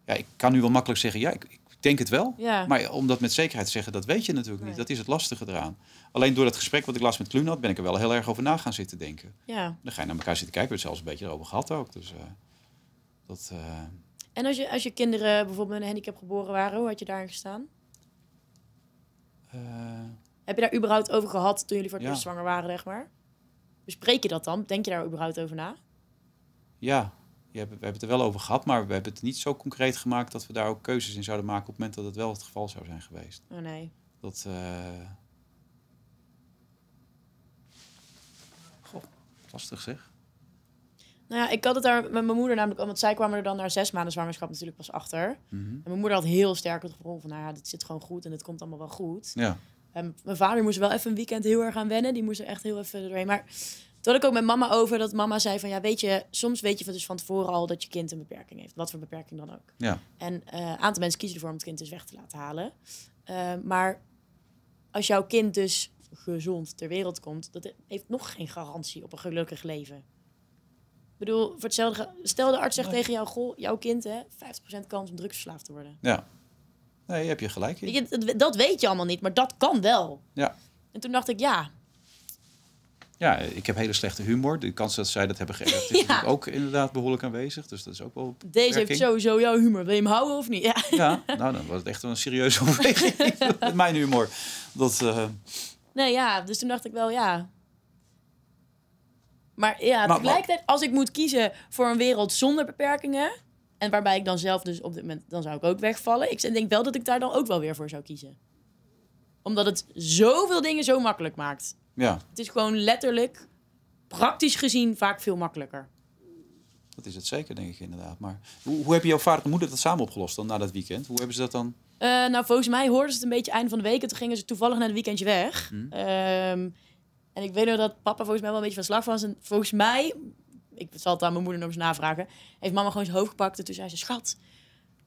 ja, ik kan nu wel makkelijk zeggen, ja, ik denk het wel. Ja. Maar om dat met zekerheid te zeggen, dat weet je natuurlijk niet. Dat is het lastige eraan. Alleen door dat gesprek wat ik laatst met Kluun had, ben ik er wel heel erg over na gaan zitten denken. ja. Dan ga je naar elkaar zitten kijken. We hebben het zelfs een beetje erover gehad ook. Dus eh, dat... eh, En als je, als je kinderen bijvoorbeeld met een handicap geboren waren, hoe had je daarin gestaan? eh, Heb je daar überhaupt over gehad toen jullie voor het Ja. eerst zwanger waren, zeg maar? Bespreek je dat dan? Denk je daar überhaupt over na? ja, je hebt, we hebben het er wel over gehad, maar we hebben het niet zo concreet gemaakt dat we daar ook keuzes in zouden maken op het moment dat het wel het geval zou zijn geweest. Oh nee. Dat. eh, Goh, lastig zeg. Nou ja, ik had het daar met mijn moeder namelijk, want zij kwamen er dan na zes maanden zwangerschap natuurlijk pas achter. Mhm. En mijn moeder had heel sterk het gevoel van, nou ja, dit zit gewoon goed en het komt allemaal wel goed. Ja, En mijn vader moest wel even een weekend heel erg aan wennen. Die moest er echt heel even doorheen. Maar toen had ik ook met mama over dat mama zei van, ja, weet je, soms weet je van, dus van tevoren al dat je kind een beperking heeft. Wat voor beperking dan ook. ja, En eh, een aantal mensen kiezen ervoor om het kind dus weg te laten halen. Eh, maar als jouw kind dus gezond ter wereld komt, dat heeft nog geen garantie op een gelukkig leven. Ik bedoel, voor hetzelfde, stel de arts zegt Nee. tegen jou, goh, jouw kind, hè, 50% kans om drugsverslaafd te worden. ja. Nee, heb je gelijk je, dat weet je allemaal niet, maar dat kan wel. Ja. En toen dacht ik, ja, Ja, ik heb hele slechte humor. De kans dat zij dat hebben geërfd is Ja. ook inderdaad behoorlijk aanwezig. Dus dat is ook wel... deze heeft sowieso jouw humor. Wil je hem houden of niet? Ja. Ja, nou dan was het echt wel een serieuze overweging met mijn humor. Dat, eh, Nee, ja, dus toen dacht ik wel, ja. Maar ja, maar- tegelijkertijd, als ik moet kiezen voor een wereld zonder beperkingen... en waarbij ik dan zelf dus op dit moment... dan zou ik ook wegvallen. Ik denk wel dat ik daar dan ook wel weer voor zou kiezen. Omdat het zoveel dingen zo makkelijk maakt. Ja, Het is gewoon letterlijk, praktisch gezien, vaak veel makkelijker. dat is het zeker, denk ik inderdaad. Maar hoe, hoe hebben jouw vader en moeder dat samen opgelost dan na dat weekend? Hoe hebben ze dat dan... Eh, nou, volgens mij hoorden ze het een beetje einde van de week. En toen gingen ze toevallig naar het weekendje weg. Hm. Ehm, en ik weet nog dat papa volgens mij wel een beetje van slag was. En volgens mij, ik zal het aan mijn moeder nog eens navragen... heeft mama gewoon zijn hoofd gepakt. En toen zei ze, schat,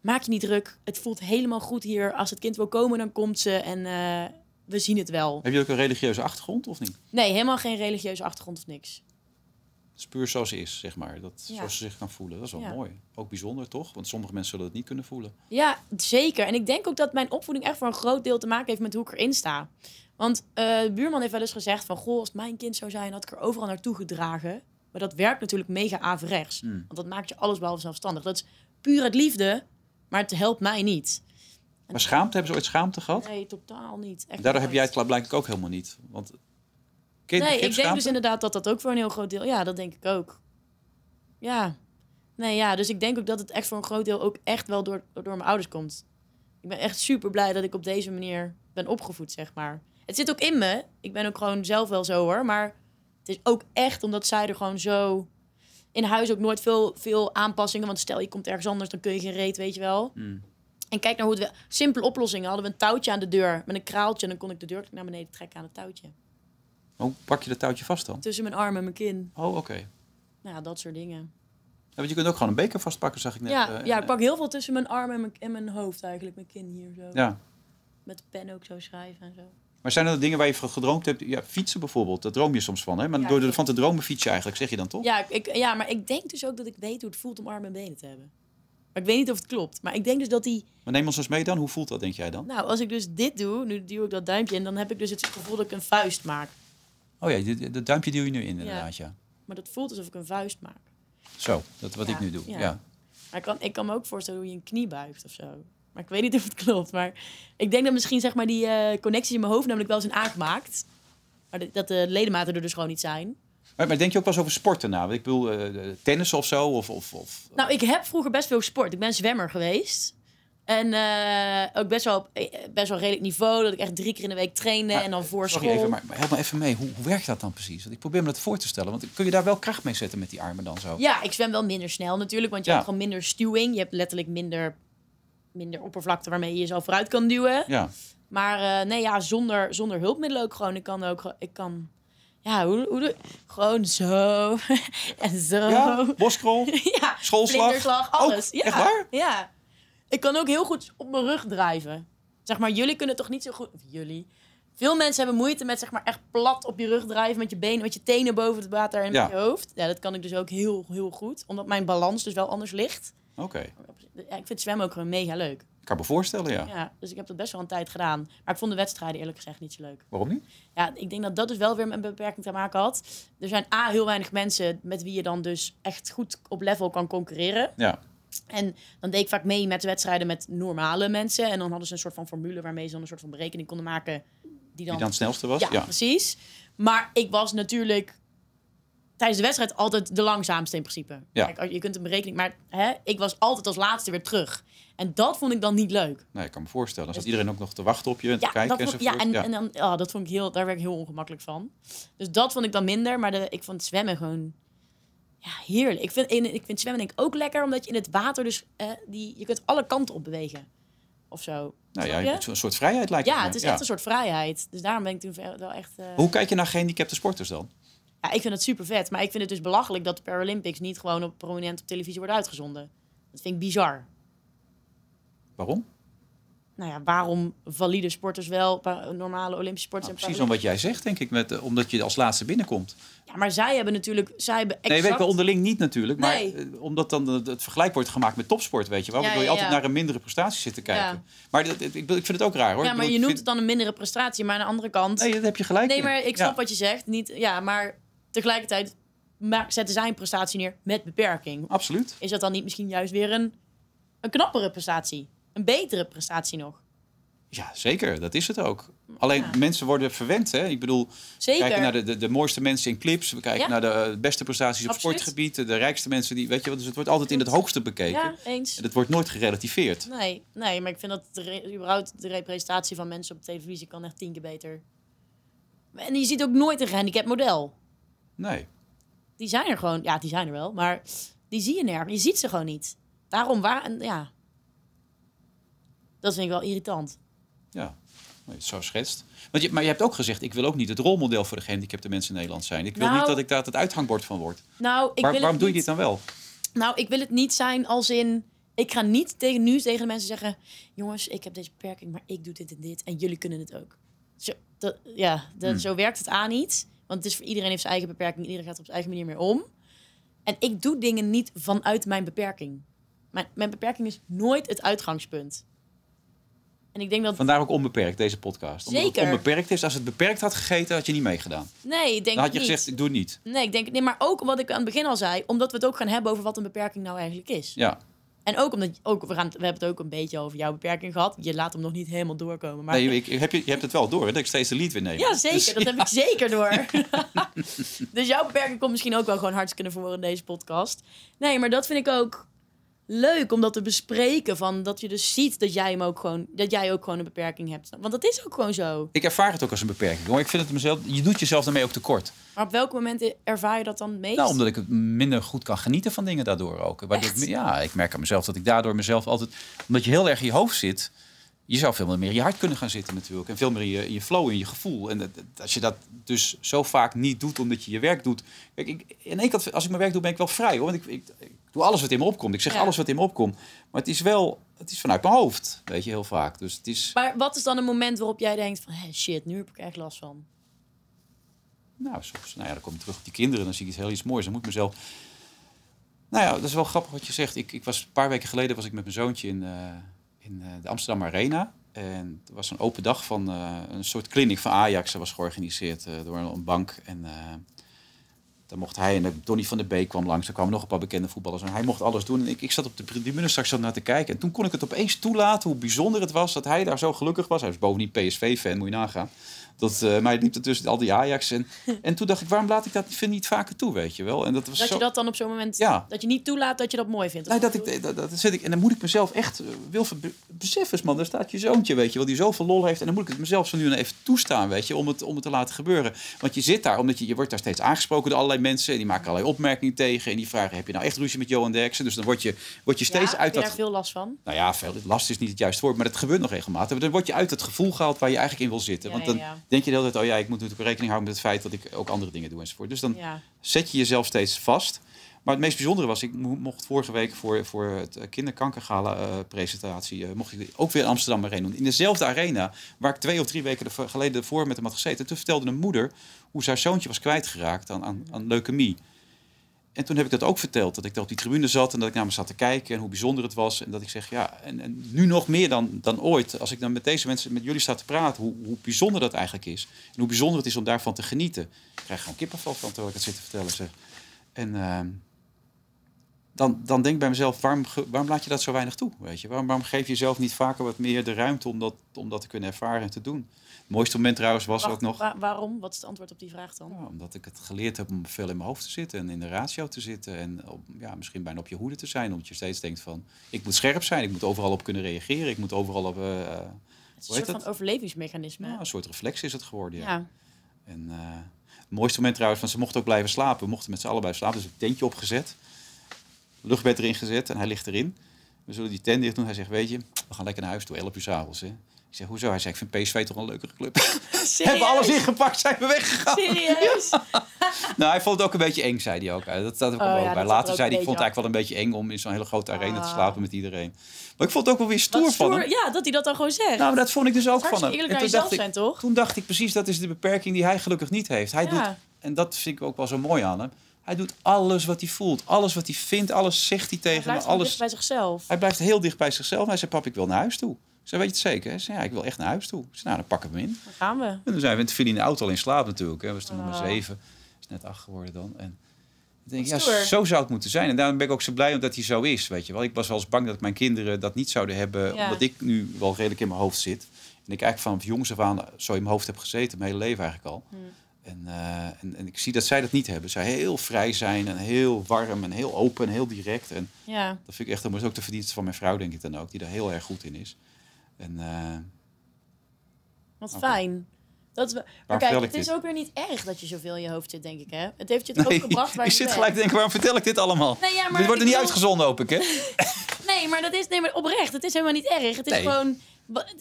maak je niet druk. Het voelt helemaal goed hier. Als het kind wil komen, dan komt ze. En eh, we zien het wel. Heb je ook een religieuze achtergrond of niet? Nee, helemaal geen religieuze achtergrond of niks. Het is puur zoals ze is, zeg maar. Dat, Ja. Zoals ze zich kan voelen. Dat is wel Ja. mooi. Ook bijzonder, toch? Want sommige mensen zullen het niet kunnen voelen. Ja, zeker. En ik denk ook dat mijn opvoeding echt voor een groot deel te maken heeft met hoe ik erin sta. Want eh, de buurman heeft wel eens gezegd van... Goh, als het mijn kind zou zijn, had ik er overal naartoe gedragen. Maar dat werkt natuurlijk mega averechts. Hmm. Want dat maakt je alles behalve zelfstandig. Dat is puur uit liefde, maar het helpt mij niet. Maar schaamte, hebben ze ooit schaamte gehad? Nee, totaal niet. Echt Daardoor heb jij het blijkbaar ook helemaal niet. Want Nee, ik denk dus inderdaad dat dat ook voor een heel groot deel... Ja, dat denk ik ook. Ja. Nee, ja, dus ik denk ook dat het echt voor een groot deel ook echt wel door, door mijn ouders komt. Ik ben echt super blij dat ik op deze manier ben opgevoed, zeg maar. Het zit ook in me. Ik ben ook gewoon zelf wel zo hoor. Maar het is ook echt omdat zij er gewoon zo... In huis ook nooit veel, veel aanpassingen. Want stel je komt ergens anders, dan kun je geen reet, weet je wel. Hmm. En kijk naar hoe het... wel- Simpele oplossingen. Hadden we een touwtje aan de deur met een kraaltje... en dan kon ik de deur naar beneden trekken aan het touwtje. Hoe pak je dat touwtje vast dan? Tussen mijn arm en mijn kin. Oh, oké. Nou, ja, dat soort dingen. Ja, want je kunt ook gewoon een beker vastpakken, zag ik net. ja, eh, ja, ik pak heel veel tussen mijn arm en mijn, en mijn hoofd eigenlijk. Mijn kin hier zo. Ja, Met de pen ook zo schrijven en zo. Maar zijn er dingen waar je van gedroomd hebt? Ja, fietsen bijvoorbeeld, daar droom je soms van. Hè? Maar Ja, door ervan te dromen fiets je eigenlijk, zeg je dan toch? Ja, ik, ja, maar ik denk dus ook dat ik weet hoe het voelt om armen en benen te hebben. Maar ik weet niet of het klopt. Maar ik denk dus dat die... Maar neem ons eens mee dan. Hoe voelt dat, denk jij dan? Nou, als ik dus dit doe, nu duw ik dat duimpje in... dan heb ik dus het gevoel dat ik een vuist maak. Oh ja, dat duimpje duw je nu in inderdaad, ja. Maar dat voelt alsof ik een vuist maak. Zo, dat wat Ja, ik nu doe. ja. Ja. Maar ik kan, ik kan me ook voorstellen hoe je een knie buigt of zo. Maar ik weet niet of het klopt. Maar ik denk dat misschien zeg maar die eh, connecties in mijn hoofd namelijk wel zijn aangemaakt. Maar dat- dat de ledematen er dus gewoon niet zijn. Maar, maar denk je ook wel eens over sporten na? Ik bedoel, eh, tennis of zo? Of, of, of, Nou, ik heb vroeger best veel gesport. Ik ben zwemmer geweest. En eh, ook best wel op eh, best wel redelijk niveau. Dat ik echt drie keer in de week trainde. Maar, en dan voor Sorry school. even, maar, maar help me even mee. Hoe, hoe werkt dat dan precies? Want ik probeer me dat voor te stellen. Want kun je daar wel kracht mee zetten met die armen dan zo? Ja, ik zwem wel minder snel natuurlijk. Want je Ja. hebt gewoon minder stuwing. Je hebt letterlijk minder, minder oppervlakte waarmee je jezelf vooruit kan duwen. Ja. Maar eh, nee, ja, zonder, zonder hulpmiddelen ook gewoon. Ik kan ook, ik kan, ja, hoe, hoe Gewoon zo en zo. Ja, boskrol, Ja, schoolslag. alles. Ook? Ja, Echt waar? Ja. Ik kan ook heel goed op mijn rug drijven. Zeg maar, jullie kunnen toch niet zo goed... of Jullie. Veel mensen hebben moeite met zeg maar echt plat op je rug drijven met je benen, met je tenen boven het water en Ja. met je hoofd. Ja, dat kan ik dus ook heel, heel goed. Omdat mijn balans dus wel anders ligt. Oké, Ja, ik vind zwemmen ook gewoon mega leuk. ik kan me voorstellen, ja. Ja, dus ik heb dat best wel een tijd gedaan. Maar ik vond de wedstrijden eerlijk gezegd niet zo leuk. Waarom niet? Ja, ik denk dat dat dus wel weer met een beperking te maken had. Er zijn A, heel weinig mensen met wie je dan dus echt goed op level kan concurreren. Ja. En dan deed ik vaak mee met wedstrijden met normale mensen. En dan hadden ze een soort van formule waarmee ze dan een soort van berekening konden maken. Die dan, Die dan het snelste was? ja, Ja. precies. Maar ik was natuurlijk tijdens de wedstrijd altijd de langzaamste in principe. Ja. Kijk, je kunt een berekening, maar hè, ik was altijd als laatste weer terug. En dat vond ik dan niet leuk. Nee, ik kan me voorstellen. Dan zat iedereen ook nog te wachten op je en te Ja, kijken dat vond, enzovoort. ja, en, en dan, ja, dat vond ik heel, daar werd ik heel ongemakkelijk van. Dus dat vond ik dan minder. Maar de, ik vond zwemmen gewoon ja, heerlijk. Ik vind, en ik vind zwemmen denk ik ook lekker, omdat je in het water dus... eh, die, je kunt alle kanten op bewegen. Of zo. nou ja, je? het een soort vrijheid lijkt Ja, me. het is echt een soort vrijheid. Dus daarom ben ik toen wel echt... eh, Hoe kijk je naar gehandicapte sporters dan? Ja, ik vind het super vet. Maar ik vind het dus belachelijk dat de Paralympics niet gewoon op prominent op televisie wordt uitgezonden. Dat vind ik bizar. Waarom? Nou ja, waarom valide sporters wel, normale Olympische sporters Nou, precies om wat jij zegt, denk ik. Met, eh, omdat je als laatste binnenkomt. Ja, maar zij hebben natuurlijk... Zij hebben exact... Nee, weet ik wel onderling niet natuurlijk. Maar Nee. eh, omdat dan het, vergelijk wordt gemaakt met topsport, weet je wel. Ja, Waardoor je ja, altijd ja. naar een mindere prestatie zit te kijken. Ja. Maar dat- ik, ik vind het ook raar hoor. Ja, maar bedoel, je noemt vind- het dan een mindere prestatie. Maar aan de andere kant... Nee, dat heb je gelijk Nee, in. maar ik snap wat je zegt. Niet, ja, maar tegelijkertijd zetten zij een prestatie neer met beperking. Absoluut. Is dat dan niet misschien juist weer een, een knappere prestatie? Een betere prestatie nog? Ja, zeker. Dat is het ook. Alleen Ja. mensen worden verwend. Hè? Ik bedoel, we Zeker. kijken naar de, de, de mooiste mensen in clips. We kijken Ja. naar de eh, beste prestaties op Absoluut. sportgebied. De rijkste mensen. Die, weet je, dus het wordt altijd in het hoogste bekeken. Ja, eens. En het wordt nooit gerelativeerd. Nee, nee, maar ik vind dat de, überhaupt de representatie van mensen op televisie kan echt tien keer beter. En je ziet ook nooit een gehandicapt model. Nee. Die zijn er gewoon. Ja, die zijn er wel. Maar die zie je nergens. Je ziet ze gewoon niet. Daarom waar... en Ja. Dat vind ik wel irritant. Ja. Zo schetst. Want je, maar je hebt ook gezegd, ik wil ook niet het rolmodel voor de gehandicapte mensen in Nederland zijn. Ik wil Nou, niet dat ik daar het uithangbord van word. Nou, ik Waar- wil waarom doe je dit dan wel? Nou, ik wil het niet zijn als in... Ik ga niet tegen, nu tegen de mensen zeggen... Jongens, ik heb deze beperking, maar ik doe dit en dit. En jullie kunnen het ook. Zo, dat, ja, dat, Hmm. zo werkt het aan niet. Want het is voor iedereen heeft zijn eigen beperking. Iedereen gaat er op zijn eigen manier mee om. En ik doe dingen niet vanuit mijn beperking. Mijn, mijn beperking is nooit het uitgangspunt. En ik denk dat... Vandaar ook onbeperkt, deze podcast. Omdat Zeker. het onbeperkt is. Als het beperkt had gegeten, had je niet meegedaan. Nee, ik denk Dan had je niet. gezegd, ik doe het niet. Nee, ik denk nee, maar ook wat ik aan het begin al zei, omdat we het ook gaan hebben over wat een beperking nou eigenlijk is. Ja. En ook omdat ook, we, gaan, we hebben het ook een beetje over jouw beperking gehad. Je laat hem nog niet helemaal doorkomen. Maar Nee, ik, ik heb je, je hebt het wel door, hè, dat ik steeds de lead weer neem. ja, zeker. Dus- dat heb ik zeker door. dus jouw beperking komt misschien ook wel gewoon hartstikke naar voren in deze podcast. Nee, maar dat vind ik ook leuk om dat te bespreken. Van dat je dus ziet dat jij, hem ook gewoon, dat jij ook gewoon een beperking hebt. Want dat is ook gewoon zo. Ik ervaar het ook als een beperking. Hoor. Ik vind het mezelf, je doet jezelf daarmee ook tekort. Maar op welke momenten ervaar je dat dan meest? Nou, omdat ik het minder goed kan genieten van dingen daardoor ook. Waardoor ik, Echt? ja, ik merk aan mezelf dat ik daardoor mezelf altijd... Omdat je heel erg in je hoofd zit... Je zou veel meer in je hart kunnen gaan zitten natuurlijk. En veel meer in je, in je flow, in je gevoel. En dat- als je dat dus zo vaak niet doet omdat je je werk doet... Kijk, ik, in één kant, als ik mijn werk doe, ben ik wel vrij hoor. Want ik, ik, ik doe alles wat in me opkomt. Ik zeg Ja. alles wat in me opkomt. Maar het is wel het is vanuit mijn hoofd, weet je, heel vaak. Dus het is, Maar wat is dan een moment waarop jij denkt van... Shit, nu heb ik echt last van. nou, soms, nou ja, dan kom ik terug op die kinderen, dan zie ik iets heel iets moois. Dan moet ik mezelf... Nou ja, dat is wel grappig wat je zegt. Ik, ik was, een paar weken geleden was ik met mijn zoontje in, eh, in eh, de Amsterdam Arena. En er was een open dag van eh, een soort clinic van Ajax. Dat was georganiseerd eh, door een, bank. En eh dan mocht hij en Donny van der Beek kwam langs. Er kwamen nog een paar bekende voetballers. En hij mocht alles doen. En ik, ik zat op de tribune straks naar te kijken. En toen kon ik het opeens toelaten hoe bijzonder het was dat hij daar zo gelukkig was. Hij was bovendien PSV-fan, moet je nagaan. Dat, eh mij liep er tussen al die Ajax. En, en toen dacht ik, waarom laat ik dat vind niet vaker toe, weet je wel? En dat was Dat zo... je dat dan op zo'n moment... Ja. Dat je niet toelaat dat je dat mooi vindt. Nee, dat ik, dat, dat zit ik, en dan moet ik mezelf echt, eh, Wilfred, be- besef eens man, daar staat je zoontje, weet je wel, die zoveel lol heeft. En dan moet ik het mezelf zo nu en even toestaan, weet je, om het, om het te laten gebeuren. Want je zit daar, omdat je, je wordt daar steeds aangesproken door allerlei mensen. En die maken allerlei opmerkingen tegen. En die vragen, heb je nou echt ruzie met Johan Derksen? Dus dan word je, word je steeds ja, uit heb je dat... daar veel last van? Nou ja, veel, last is niet het juiste woord, maar dat gebeurt nog regelmatig. Maar dan word je uit het gevoel gehaald waar je eigenlijk in wil zitten. Ja, Want dan. Denk je de hele tijd, oh ja, ik moet natuurlijk rekening houden met het feit dat ik ook andere dingen doe enzovoort. Dus dan Ja. zet je jezelf steeds vast. Maar het meest bijzondere was, ik mo- mocht vorige week voor, voor het eh, kinderkankergala eh, presentatie, eh, mocht ik ook weer in Amsterdam Arena doen. In dezelfde arena waar ik twee of drie weken geleden ervoor met hem had gezeten. En toen vertelde een moeder hoe haar zoontje was kwijtgeraakt aan, aan, aan leukemie. En toen heb ik dat ook verteld, dat ik daar op die tribune zat en dat ik naar me zat te kijken en hoe bijzonder het was. En dat ik zeg, ja, en, en nu nog meer dan, dan ooit, als ik dan met deze mensen, met jullie sta te praten, hoe, hoe bijzonder dat eigenlijk is. En hoe bijzonder het is om daarvan te genieten. Ik krijg gewoon kippenvel van terwijl ik het zit te vertellen, zeg. En ehm, dan, dan denk ik bij mezelf, waarom, waarom laat je dat zo weinig toe? Weet je? Waarom, waarom geef je jezelf niet vaker wat meer de ruimte om dat, om dat te kunnen ervaren en te doen? Het mooiste moment trouwens was Wacht, ook nog... wa- waarom? Wat is het antwoord op die vraag dan? Ja, omdat ik het geleerd heb om veel in mijn hoofd te zitten en in de ratio te zitten. En op, ja, misschien bijna op je hoede te zijn. Omdat je steeds denkt van, ik moet scherp zijn. Ik moet overal op kunnen reageren. Ik moet overal op... eh, eh, Het is een soort dat? van overlevingsmechanisme. nou, een soort reflex is het geworden, ja. ja. En eh, het mooiste moment trouwens, want ze mochten ook blijven slapen. We mochten met z'n allen blijven slapen. Dus een tentje opgezet. Luchtbed erin gezet en hij ligt erin. We zullen die tent dicht doen. Hij zegt, weet je, we gaan lekker naar huis toe. 11 uur s'avonds. Ik zeg, hoezo? Hij zegt, ik vind PSV toch een leukere club. Hebben alles ingepakt, zijn we weggegaan. Serieus? Nou, hij vond het ook een beetje eng, zei hij ook. Dat, Oh, ja, bij. Later zei hij, ik vond het eigenlijk wel een beetje eng om in zo'n hele grote arena te Ah. slapen met iedereen. Maar ik vond het ook wel weer stoer van hem. Ja, dat hij dat dan gewoon zegt. Nou, dat vond ik dus ook van hem. eerlijk En toen dacht, ik, zijn, toch? toen dacht ik precies, dat is de beperking die hij gelukkig niet heeft. Hij Ja. doet, en dat vind ik ook wel zo mooi aan hem. Hij doet alles wat hij voelt. Alles wat hij vindt. Alles zegt hij Hij tegen me. blijft gewoon Alles. dicht bij zichzelf. Hij blijft heel dicht bij zichzelf. Hij zei, pap, ik wil naar huis toe. Ik zei, weet je het zeker? Hij zei, ja, ik wil echt naar huis toe. Ik zei, nou, dan pakken we hem in. Dan gaan we. En toen zijn we, en toen viel hij in de auto al in slaap natuurlijk. Hè. was toen maar Ah. zeven. Is net acht geworden dan. En ik denk, ja, zo zou het moeten zijn. En daarom ben ik ook zo blij omdat hij zo is, weet je wel. Ik was wel eens bang dat mijn kinderen dat niet zouden hebben. Ja. Omdat ik nu wel redelijk in mijn hoofd zit. En ik eigenlijk vanaf jongs af aan zo in mijn hoofd heb gezeten. Mijn hele leven eigenlijk al. Hm. En, eh, en, en ik zie dat zij dat niet hebben. Zij heel vrij zijn en heel warm en heel open en heel direct. En Ja. dat vind ik echt, dat is ook de verdienste van mijn vrouw, denk ik dan ook. Die daar heel erg goed in is. En eh, Wat fijn. Dat maar Waarom kijk, het is dit? ook weer niet erg dat je zoveel in je hoofd zit, denk ik. Hè? Het heeft je het ook gebracht waar ik zit gelijk te denken, waarom vertel ik dit allemaal? Nee, ja, maar dit wordt er niet uitgezonden, hoop ik, hè? Nee, maar dat is nee, maar oprecht. Het is helemaal niet erg. Het is Nee. gewoon.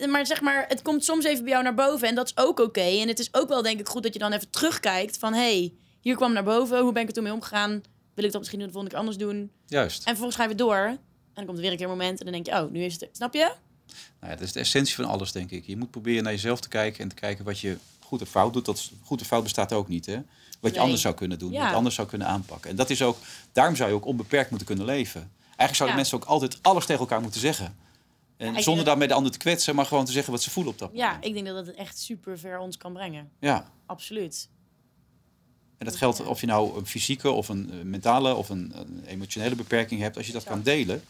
Maar zeg maar, het komt soms even bij jou naar boven en dat is ook oké. En het is ook wel, denk ik, goed dat je dan even terugkijkt van, hey, hier kwam naar boven. Hoe ben ik er toen mee omgegaan? Wil ik dat misschien de volgende keer anders doen? Juist. En vervolgens ga je weer door. En dan komt er weer een keer een moment en dan denk je, oh, nu is het. Snap je? Nou ja, dat is de essentie van alles, denk ik. Je moet proberen naar jezelf te kijken en te kijken wat je goed of fout doet. Dat goed of fout bestaat ook niet, hè? Wat je anders zou kunnen doen, Ja. wat je anders zou kunnen aanpakken. En dat is ook, daarom zou je ook onbeperkt moeten kunnen leven. Eigenlijk zouden Ja. mensen ook altijd alles tegen elkaar moeten zeggen. En ik- zonder daarmee de ander te kwetsen, maar gewoon te zeggen wat ze voelen op dat Ja, moment. ik denk dat het echt super ver ons kan brengen. Ja. Absoluut. En dat geldt of je nou een fysieke of een eh, mentale of een, een emotionele beperking hebt, als je dat kan delen.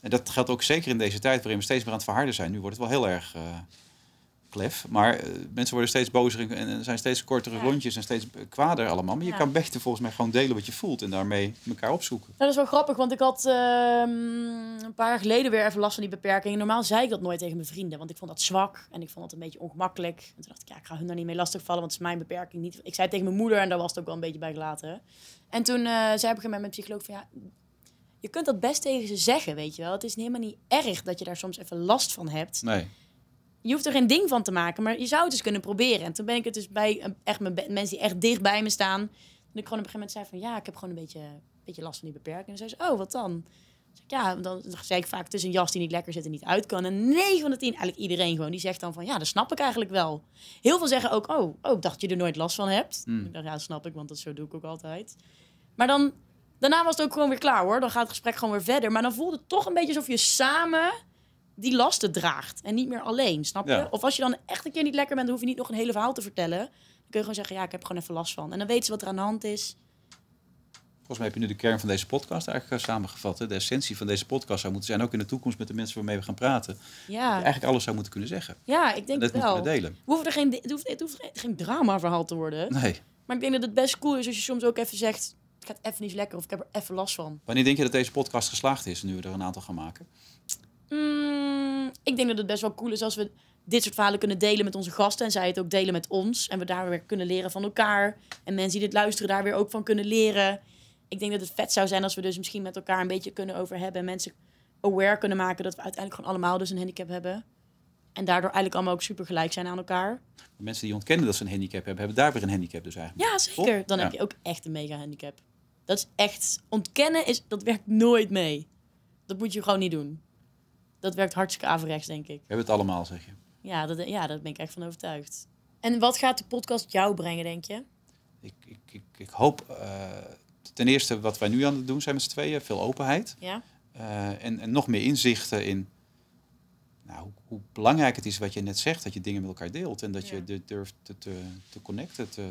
En dat geldt ook zeker in deze tijd waarin we steeds meer aan het verharden zijn. Nu wordt het wel heel erg eh, klef. Maar eh, mensen worden steeds bozer en, en zijn steeds kortere Ja. rondjes en steeds kwader allemaal. Maar je Ja. kan beter volgens mij gewoon delen wat je voelt en daarmee elkaar opzoeken. Nou, dat is wel grappig, want ik had ehm, een paar jaar geleden weer even last van die beperking. Normaal zei ik dat nooit tegen mijn vrienden, want ik vond dat zwak en ik vond dat een beetje ongemakkelijk. En toen dacht ik, ja, ik ga hun daar niet mee lastigvallen, want het is mijn beperking niet. Ik zei het tegen mijn moeder en daar was het ook wel een beetje bij gelaten. En toen eh, zei op een gegeven moment mijn psycholoog van, ja, je kunt dat best tegen ze zeggen, weet je wel. Het is helemaal niet erg dat je daar soms even last van hebt. Nee. Je hoeft er geen ding van te maken, maar je zou het eens kunnen proberen. En toen ben ik het dus bij eh, echt mijn mensen die echt dicht bij me staan. En ik gewoon op een gegeven moment zei van ja, ik heb gewoon een beetje, een beetje last van die beperking. En zei ze, oh, wat dan? Ik, Ja, dan zei ik vaak tussen een jas die niet lekker zit en niet uit kan. En 9 van de 10, eigenlijk iedereen gewoon, die zegt dan van ja, dat snap ik eigenlijk wel. Heel veel zeggen ook, oh, oh ik dacht je er nooit last van hebt. Hmm. Ik dacht, ja, dat snap ik, want dat zo doe ik ook altijd. Maar dan, daarna was het ook gewoon weer klaar hoor. Dan gaat het gesprek gewoon weer verder. Maar dan voelde het toch een beetje alsof je samen die lasten draagt. En niet meer alleen, snap je? Ja. Of als je dan echt een keer niet lekker bent, dan hoef je niet nog een hele verhaal te vertellen. Dan kun je gewoon zeggen, ja, ik heb gewoon even last van. En dan weten ze wat er aan de hand is. Volgens mij heb je nu de kern van deze podcast eigenlijk eh, samengevat. Hè? De essentie van deze podcast zou moeten zijn, ook in de toekomst met de mensen waarmee we gaan praten. Dat je Ja, eigenlijk alles zou moeten kunnen zeggen. ja ik En denk dat het moeten wel. we delen. We hoeven er geen, het hoeft, het hoeft geen- geen drama-verhaal te worden. Nee. Maar ik denk dat het best cool is als je soms ook even zegt... het gaat even niet lekker of ik heb er even last van. Wanneer denk je dat deze podcast geslaagd is, nu we er een aantal gaan maken? Mm, ik denk dat het best wel cool is als we dit soort verhalen kunnen delen met onze gasten. En zij het ook delen met ons. En we daar weer kunnen leren van elkaar. En mensen die dit luisteren daar weer ook van kunnen leren. Ik denk dat het vet zou zijn als we dus misschien met elkaar een beetje kunnen over hebben. En mensen aware kunnen maken dat we uiteindelijk gewoon allemaal dus een handicap hebben. En daardoor eigenlijk allemaal ook super gelijk zijn aan elkaar. De mensen die ontkennen dat ze een handicap hebben, hebben daar weer een handicap dus eigenlijk. Ja, zeker. Dan Ja. heb je ook echt een mega handicap. Dat is echt... Ontkennen, is, dat werkt nooit mee. Dat moet je gewoon niet doen. Dat werkt hartstikke averechts, denk ik. We hebben het allemaal, zeg je. Ja, dat, ja, daar ben ik echt van overtuigd. En wat gaat de podcast jou brengen, denk je? Ik, ik, ik, ik hoop eh, ten eerste wat wij nu aan het doen zijn met z'n tweeën, veel openheid. Ja? Eh, en, en nog meer inzichten in nou, hoe, hoe belangrijk het is wat je net zegt, dat je dingen met elkaar deelt en dat Ja. je de- durft te, te, te connecten, te,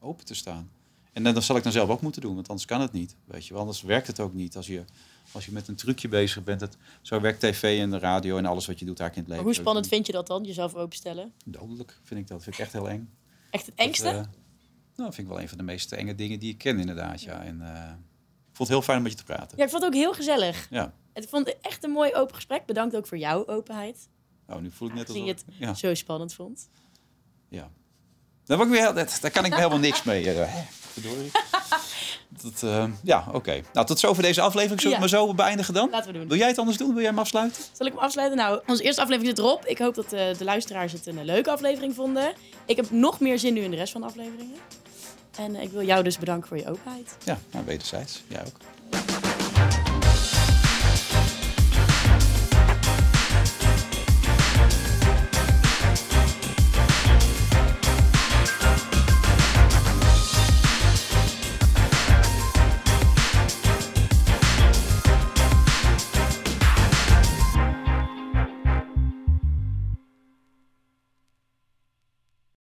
open te staan. En dan, dat zal ik dan zelf ook moeten doen, want anders kan het niet. Weet je, wel. anders werkt het ook niet. Als je, als je met een trucje bezig bent, dat, zo werkt tv en de radio en alles wat je doet eigenlijk in het Maar leven. hoe spannend vind je dat dan, jezelf openstellen? Dodelijk vind ik dat. vind ik echt heel eng. Echt het Dat, engste? eh, nou, vind ik wel een van de meest enge dingen die ik ken, inderdaad. Ja. En, eh, ik vond het heel fijn om met je te praten. Ja, ik vond het ook heel gezellig. Ja. Ik vond het echt een mooi open gesprek. Bedankt ook voor jouw openheid. Oh, nu voel ik net alsof... je het Ja, zo spannend vond. ja. Daar, word ik weer, dat, daar kan ik helemaal niks mee. Eh, verdorie. Dat, eh, ja, oké. Nou, tot zover deze aflevering. Zullen we Ja. maar zo beëindigen dan? Laten we doen. Wil jij het anders doen? Wil jij hem afsluiten? Zal ik hem afsluiten? Nou, onze eerste aflevering zit erop. Ik hoop dat eh, de luisteraars het een leuke aflevering vonden. Ik heb nog meer zin nu in de rest van de afleveringen. En eh, ik wil jou dus bedanken voor je openheid. Ja, nou, wederzijds. Jij ook.